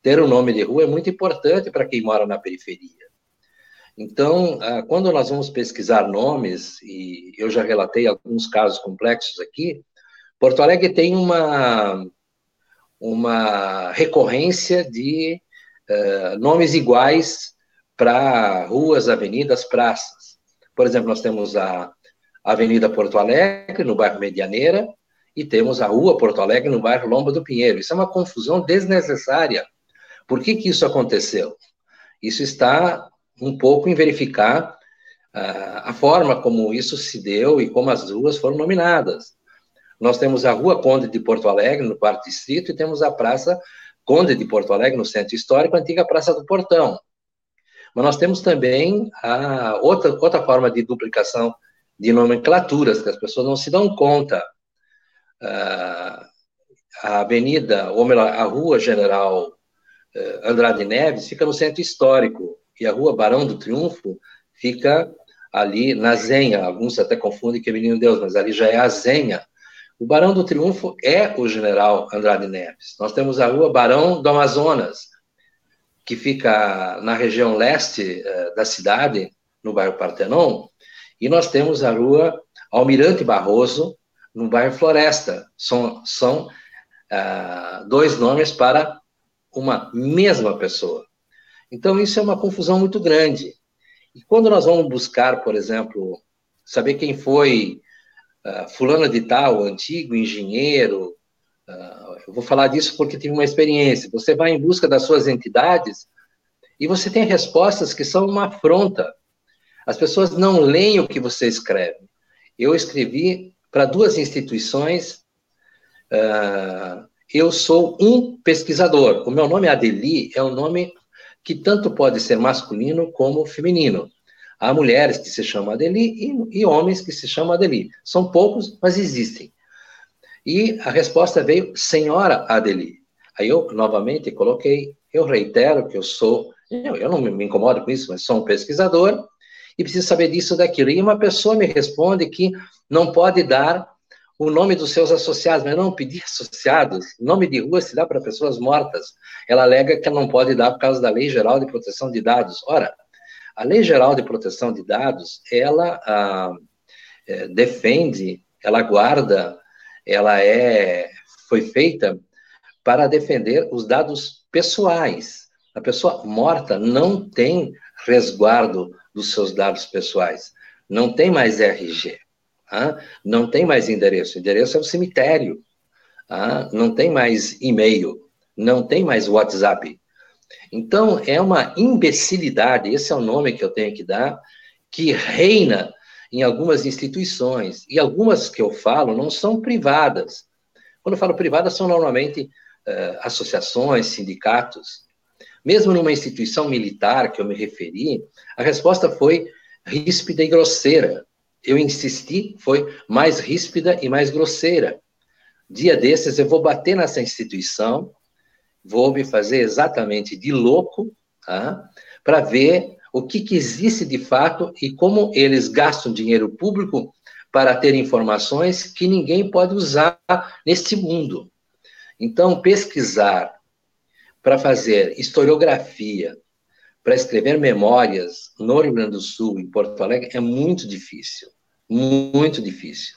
ter um nome de rua é muito importante para quem mora na periferia. Então, ah, quando nós vamos pesquisar nomes, e eu já relatei alguns casos complexos aqui, Porto Alegre tem uma, uma recorrência de uh, nomes iguais para ruas, avenidas, praças. Por exemplo, nós temos a Avenida Porto Alegre, no bairro Medianeira, e temos a Rua Porto Alegre no bairro Lomba do Pinheiro. Isso é uma confusão desnecessária. Por que, que isso aconteceu? Isso está um pouco em verificar uh, a forma como isso se deu e como as ruas foram nominadas. Nós temos a Rua Conde de Porto Alegre, no quarto distrito, e temos a Praça Conde de Porto Alegre, no centro histórico, a antiga Praça do Portão. Mas nós temos também a outra, outra forma de duplicação de nomenclaturas, que as pessoas não se dão conta a avenida, ou melhor, a rua General uh, Andrade Neves fica no centro histórico, e a rua Barão do Triunfo fica ali na Zenha. Alguns até confundem que é Menino Deus, mas ali já é a Zenha. O Barão do Triunfo é o general Andrade Neves. Nós temos a rua Barão do Amazonas, que fica na região leste uh, da cidade, no bairro Partenon, e nós temos a rua Almirante Barroso, no bairro Floresta. São, são uh, dois nomes para uma mesma pessoa. Então, isso é uma confusão muito grande. E quando nós vamos buscar, por exemplo, saber quem foi uh, fulano de tal, antigo engenheiro, uh, eu vou falar disso porque tive uma experiência. Você vai em busca das suas entidades e você tem respostas que são uma afronta. As pessoas não leem o que você escreve. Eu escrevi para duas instituições. Uh, eu sou um pesquisador. O meu nome Adeli é um nome que tanto pode ser masculino como feminino. Há mulheres que se chamam Adeli e, e homens que se chamam Adeli. São poucos, mas existem. E a resposta veio Senhora Adeli. Aí eu novamente coloquei, eu reitero que eu sou, eu, eu não me incomodo com isso, mas sou um pesquisador e preciso saber disso daquilo. E uma pessoa me responde que não pode dar o nome dos seus associados, mas não pedir associados. Nome de rua se dá para pessoas mortas. Ela alega que não pode dar por causa da Lei Geral de Proteção de Dados. Ora, a Lei Geral de Proteção de Dados, ela ah, é, defende, ela guarda, ela é, foi feita para defender os dados pessoais. A pessoa morta não tem resguardo dos seus dados pessoais, não tem mais RG. Ah, não tem mais endereço. Endereço é o cemitério. Ah, não tem mais e-mail. Não tem mais WhatsApp. Então, é uma imbecilidade, esse é o nome que eu tenho que dar, que reina em algumas instituições. E algumas que eu falo não são privadas. Quando eu falo privadas, são normalmente uh, associações, sindicatos. Mesmo numa instituição militar que eu me referi, a resposta foi ríspida e grosseira eu insisti, foi mais ríspida e mais grosseira. Dia desses eu vou bater nessa instituição, vou me fazer exatamente de louco, tá? para ver o que, que existe de fato e como eles gastam dinheiro público para ter informações que ninguém pode usar neste mundo. Então, pesquisar para fazer historiografia, para escrever memórias no Rio Grande do Sul, em Porto Alegre, é muito difícil muito difícil.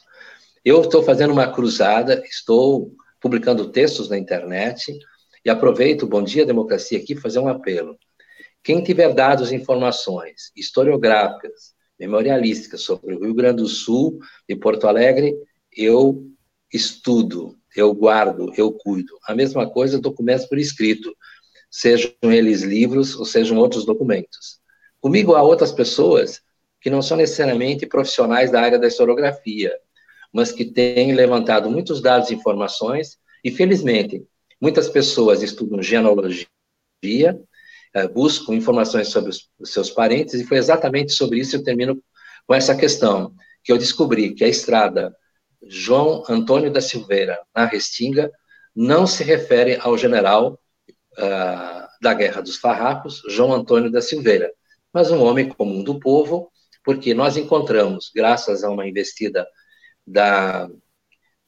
Eu estou fazendo uma cruzada, estou publicando textos na internet e aproveito o Bom Dia Democracia aqui fazer um apelo. Quem tiver dados e informações historiográficas, memorialísticas sobre o Rio Grande do Sul e Porto Alegre, eu estudo, eu guardo, eu cuido. A mesma coisa documentos por escrito, sejam eles livros ou sejam outros documentos. Comigo há outras pessoas que não são necessariamente profissionais da área da historiografia, mas que têm levantado muitos dados e informações, e felizmente, muitas pessoas estudam genealogia, eh, buscam informações sobre os, seus parentes, e foi exatamente sobre isso que eu termino com essa questão, que eu descobri que a estrada João Antônio da Silveira, na Restinga, não se refere ao general uh, da Guerra dos Farrapos, João Antônio da Silveira, mas um homem comum do povo, porque nós encontramos, graças a uma investida da,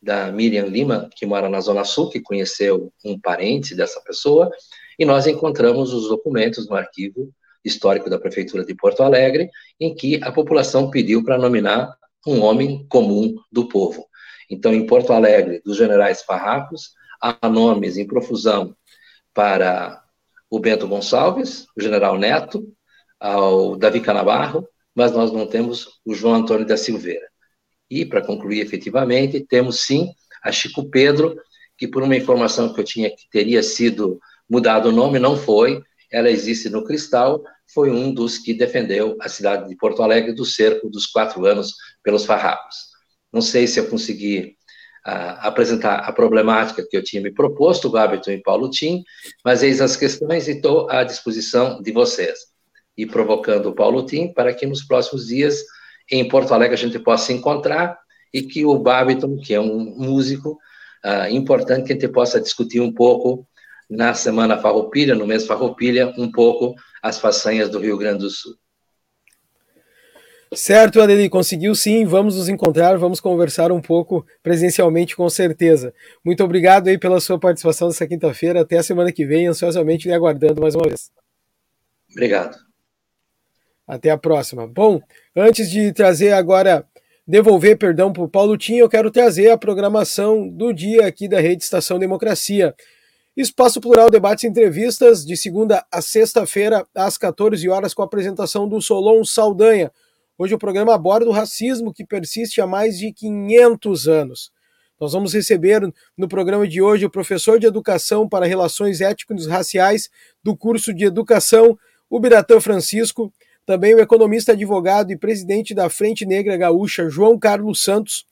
da Miriam Lima, que mora na Zona Sul, que conheceu um parente dessa pessoa, e nós encontramos os documentos no arquivo histórico da Prefeitura de Porto Alegre, em que a população pediu para nominar um homem comum do povo. Então, em Porto Alegre, dos generais farrapos, há nomes em profusão para o Bento Gonçalves, o general Neto, ao Davi Canabarro, mas nós não temos o João Antônio da Silveira. E, para concluir efetivamente, temos sim a Chico Pedro, que por uma informação que eu tinha que teria sido mudado o nome, não foi, ela existe no Cristal, foi um dos que defendeu a cidade de Porto Alegre do cerco dos quatro anos pelos farrapos. Não sei se eu consegui uh, apresentar a problemática que eu tinha me proposto, hábito em Paulo Tim, mas eis as questões e estou à disposição de vocês e provocando o Paulo Tim para que nos próximos dias em Porto Alegre a gente possa se encontrar e que o Babiton, que é um músico uh, importante, que a gente possa discutir um pouco na Semana Farroupilha, no mês Farroupilha, um pouco as façanhas do Rio Grande do Sul. Certo, Adeli, conseguiu sim. Vamos nos encontrar, vamos conversar um pouco presencialmente, com certeza. Muito obrigado aí pela sua participação nessa quinta-feira. Até a semana que vem, ansiosamente lhe aguardando mais uma vez. Obrigado. Até a próxima. Bom, antes de trazer agora, devolver perdão para o Paulo Tim, eu quero trazer a programação do dia aqui da Rede Estação Democracia. Espaço Plural Debates e Entrevistas, de segunda a sexta-feira, às 14 horas, com a apresentação do Solon Saldanha Hoje o programa aborda o racismo que persiste há mais de 500 anos. Nós vamos receber no programa de hoje o professor de Educação para Relações Étnicos Raciais do curso de Educação, o Francisco, também o economista, advogado e presidente da Frente Negra Gaúcha, João Carlos Santos,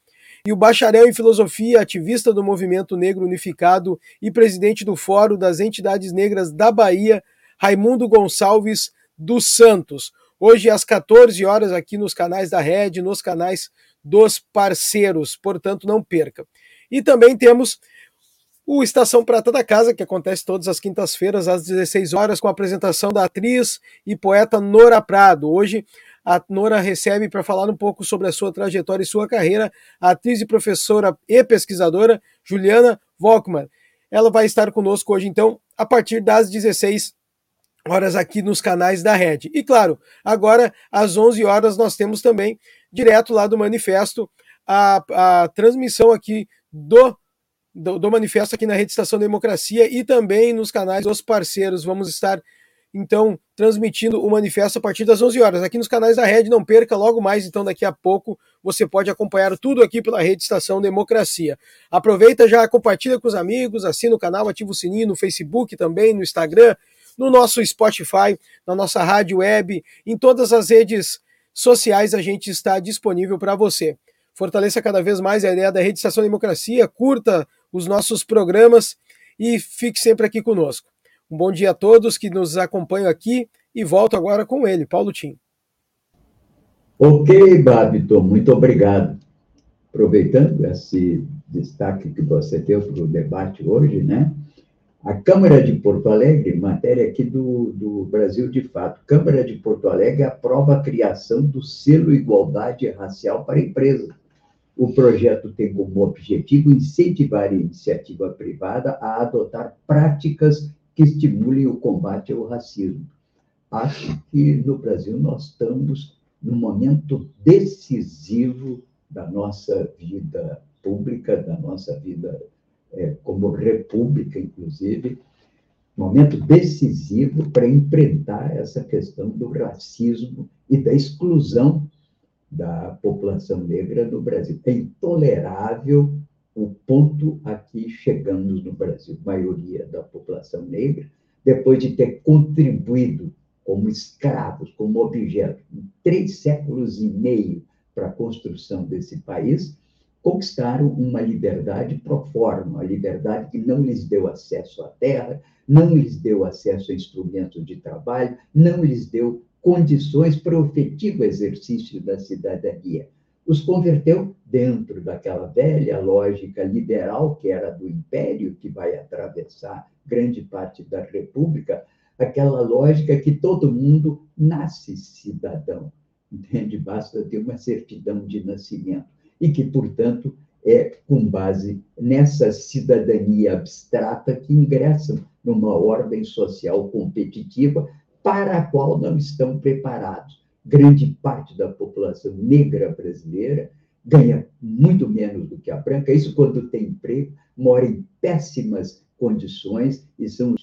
e o bacharel em filosofia, ativista do Movimento Negro Unificado e presidente do Fórum das Entidades Negras da Bahia, Raimundo Gonçalves dos Santos hoje às 14 horas aqui nos canais da Rede, nos canais dos parceiros, portanto não perca. E também temos o Estação Prata da Casa, que acontece todas as quintas-feiras às 16 horas com a apresentação da atriz e poeta Nora Prado. Hoje a Nora recebe para falar um pouco sobre a sua trajetória e sua carreira a atriz e professora e pesquisadora Juliana Volkmann. Ela vai estar conosco hoje então a partir das 16 horas aqui nos canais da Rede. E claro, agora às 11 horas nós temos também, direto lá do Manifesto, a, a transmissão aqui do, do, do, Manifesto aqui na Rede Estação Democracia e também nos canais dos parceiros. Vamos estar, então, transmitindo o Manifesto a partir das 11 horas. Aqui nos canais da Rede, não perca, logo mais, então, daqui a pouco, você pode acompanhar tudo aqui pela Rede Estação Democracia. Aproveita já, compartilha com os amigos, assina o canal, ativa o sininho no Facebook também, no Instagram, no nosso Spotify, na nossa rádio web, em todas as redes sociais a gente está disponível para você. Fortaleça cada vez mais a ideia da Rede Estação Democracia, curta os nossos programas e fique sempre aqui conosco. Um bom dia a todos que nos acompanham aqui e volto agora com ele, Paulo Tim. Ok, Babito, muito obrigado. Aproveitando esse destaque que você deu para o debate hoje, né? A Câmara de Porto Alegre, matéria aqui do, do Brasil de Fato, Câmara de Porto Alegre aprova a criação do selo Igualdade Racial para Empresas. O projeto tem como objetivo incentivar a iniciativa privada a adotar práticas que estimulem o combate ao racismo. Acho que no Brasil nós estamos num momento decisivo da nossa vida pública, da nossa vida é, como república, inclusive, momento decisivo para enfrentar essa questão do racismo e da exclusão da população negra no Brasil. É intolerável o ponto a que chegamos no Brasil. A maioria da população negra, depois de ter contribuído como escravos, como objeto, em três séculos e meio para a construção desse país, conquistaram uma liberdade pro forma, a liberdade que não lhes deu acesso à terra, não lhes deu acesso a instrumentos de trabalho, não lhes deu condições para o efetivo exercício da cidadania. Os converteu dentro daquela velha lógica liberal que era do império, que vai atravessar grande parte da república, aquela lógica que todo mundo nasce cidadão, entende? Basta ter uma certidão de nascimento e que, portanto, é com base nessa cidadania abstrata que ingressam numa ordem social competitiva para a qual não estão preparados. Grande parte da população negra brasileira ganha muito menos do que a branca, isso quando tem emprego, mora em péssimas condições e são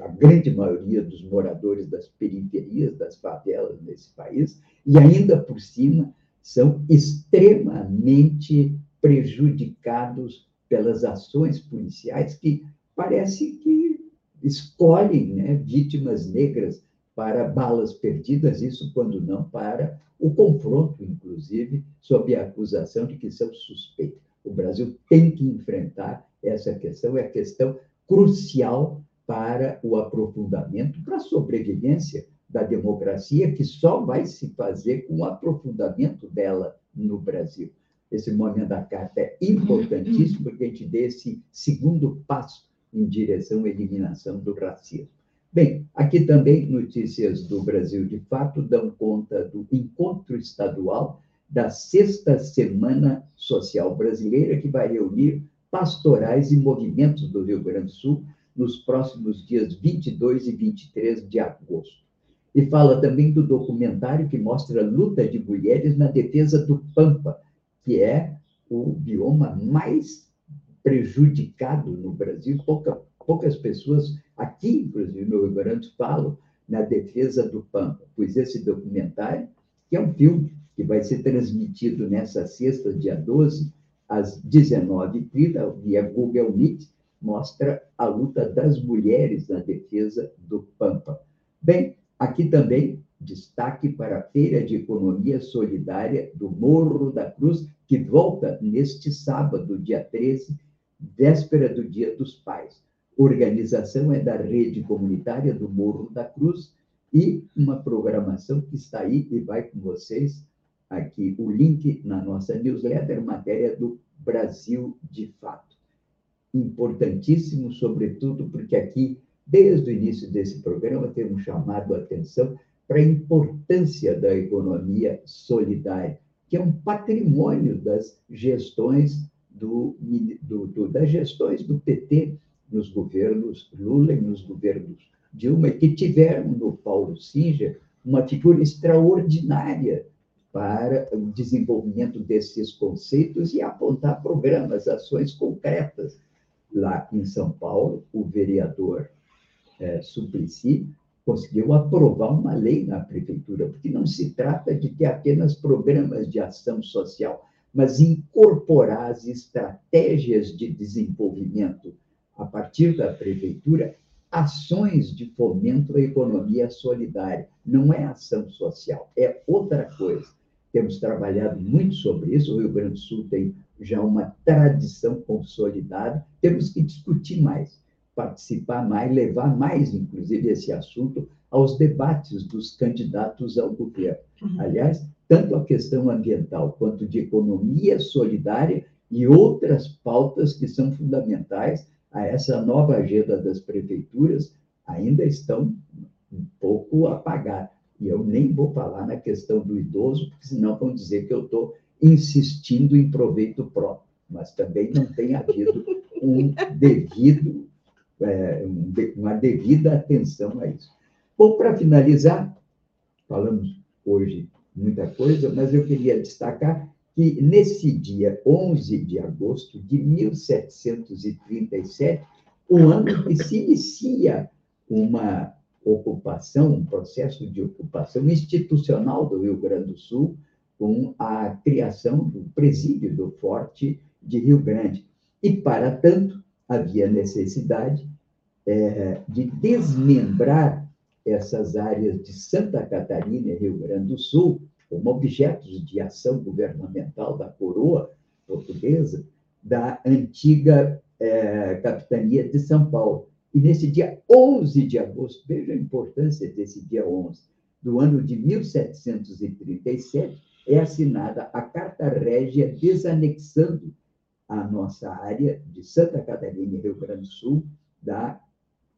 a grande maioria dos moradores das periferias, das favelas nesse país, e ainda por cima são extremamente prejudicados pelas ações policiais que parece que escolhem né, vítimas negras para balas perdidas, isso quando não para o confronto, inclusive, sob a acusação de que são suspeitos. O Brasil tem que enfrentar essa questão, é a questão crucial para o aprofundamento, para a sobrevivência da democracia, que só vai se fazer com o aprofundamento dela no Brasil. Esse momento da carta é importantíssimo, porque a gente dê esse segundo passo em direção à eliminação do racismo. Bem, aqui também notícias do Brasil de Fato dão conta do encontro estadual da sexta Semana Social Brasileira, que vai reunir pastorais e movimentos do Rio Grande do Sul nos próximos dias 22 e 23 de agosto. E fala também do documentário que mostra a luta de mulheres na defesa do Pampa, que é o bioma mais prejudicado no Brasil. Pouca, poucas pessoas aqui, inclusive no Rio Grande, falam na defesa do Pampa, pois esse documentário, que é um filme que vai ser transmitido nessa sexta, dia 12, às 19h30, via Google Meet, mostra a luta das mulheres na defesa do Pampa. Bem, aqui também destaque para a Feira de Economia Solidária do Morro da Cruz, que volta neste sábado, dia 13, véspera do Dia dos Pais. Organização é da Rede Comunitária do Morro da Cruz e uma programação que está aí e vai com vocês aqui o link na nossa newsletter, matéria do Brasil de Fato. Importantíssimo, sobretudo, porque aqui, desde o início desse programa, temos chamado a atenção para a importância da economia solidária, que é um patrimônio das gestões do, do, do, das gestões do PT nos governos Lula e nos governos Dilma, que tiveram no Paulo Singer uma figura extraordinária para o desenvolvimento desses conceitos e apontar programas, ações concretas. Lá em São Paulo, o vereador é, Suplicy conseguiu aprovar uma lei na prefeitura, porque não se trata de ter apenas programas de ação social, mas incorporar as estratégias de desenvolvimento a partir da prefeitura ações de fomento à economia solidária. Não é ação social, é outra coisa. Temos trabalhado muito sobre isso. O Rio Grande do Sul tem já uma tradição consolidada. Temos que discutir mais, participar mais, levar mais, inclusive, esse assunto aos debates dos candidatos ao governo. Uhum. Aliás, tanto a questão ambiental quanto de economia solidária e outras pautas que são fundamentais a essa nova agenda das prefeituras ainda estão um pouco apagadas. E eu nem vou falar na questão do idoso, porque senão vão dizer que eu estou insistindo em proveito próprio. Mas também não tem havido um devido, é, uma devida atenção a isso. Bom, para finalizar, falamos hoje muita coisa, mas eu queria destacar que nesse dia 11 de agosto de 1737, o ano que se inicia uma ocupação, um processo de ocupação institucional do Rio Grande do Sul, com a criação do presídio do Forte de Rio Grande. E, para tanto, havia necessidade é, de desmembrar essas áreas de Santa Catarina e Rio Grande do Sul como objetos de ação governamental da coroa portuguesa da antiga é, capitania de São Paulo. E nesse dia 11 de agosto, veja a importância desse dia 11, do ano de 1737, é assinada a Carta Régia desanexando a nossa área de Santa Catarina e Rio Grande do Sul da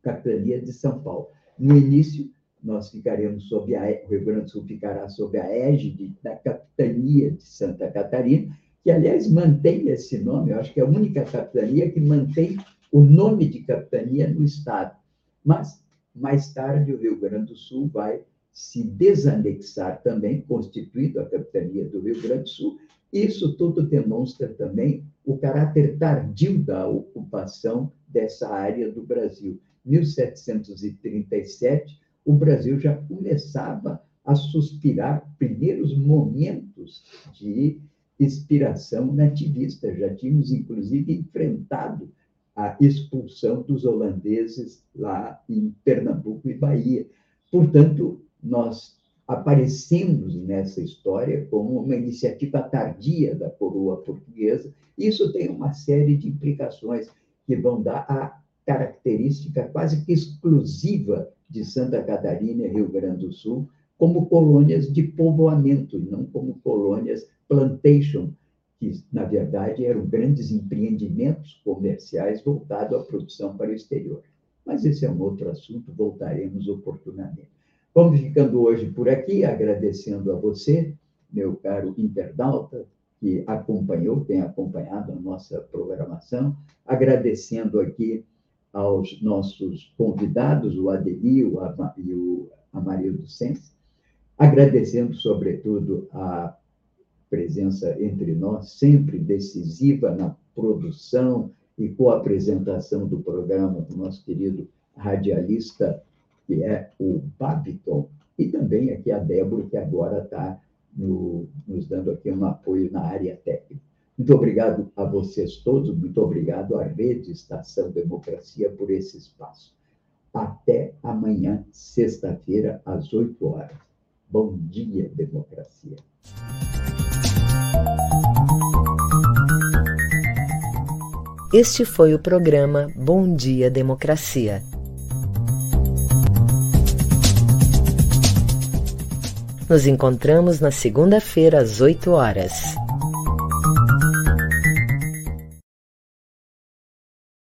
capitania de São Paulo. No início, nós ficaremos sob a o Rio Grande do Sul ficará sob a égide da capitania de Santa Catarina, que aliás mantém esse nome, eu acho que é a única capitania que mantém o nome de capitania no Estado. Mas, mais tarde, o Rio Grande do Sul vai se desanexar também, constituindo a capitania do Rio Grande do Sul. Isso tudo demonstra também o caráter tardio da ocupação dessa área do Brasil. 1737, o Brasil já começava a suspirar primeiros momentos de inspiração nativista. Já tínhamos, inclusive, enfrentado a expulsão dos holandeses lá em Pernambuco e Bahia. Portanto, nós aparecemos nessa história como uma iniciativa tardia da coroa portuguesa. Isso tem uma série de implicações que vão dar a característica quase que exclusiva de Santa Catarina e Rio Grande do Sul como colônias de povoamento, não como colônias plantation, que, na verdade, eram grandes empreendimentos comerciais voltados à produção para o exterior. Mas esse é um outro assunto, voltaremos oportunamente. Vamos ficando hoje por aqui, agradecendo a você, meu caro internauta, que acompanhou, tem acompanhado a nossa programação, agradecendo aqui aos nossos convidados, o Adelio e o Amarildo Sens, agradecendo, sobretudo, a presença entre nós, sempre decisiva na produção e com a apresentação do programa do nosso querido radialista, que é o Babiton, e também aqui a Débora, que agora está no, nos dando aqui um apoio na área técnica. Muito obrigado a vocês todos, muito obrigado à Rede Estação Democracia por esse espaço. Até amanhã, sexta-feira, às 8 horas. Bom dia, democracia. Este foi o programa Bom Dia Democracia. Nos encontramos na segunda-feira às 8 horas.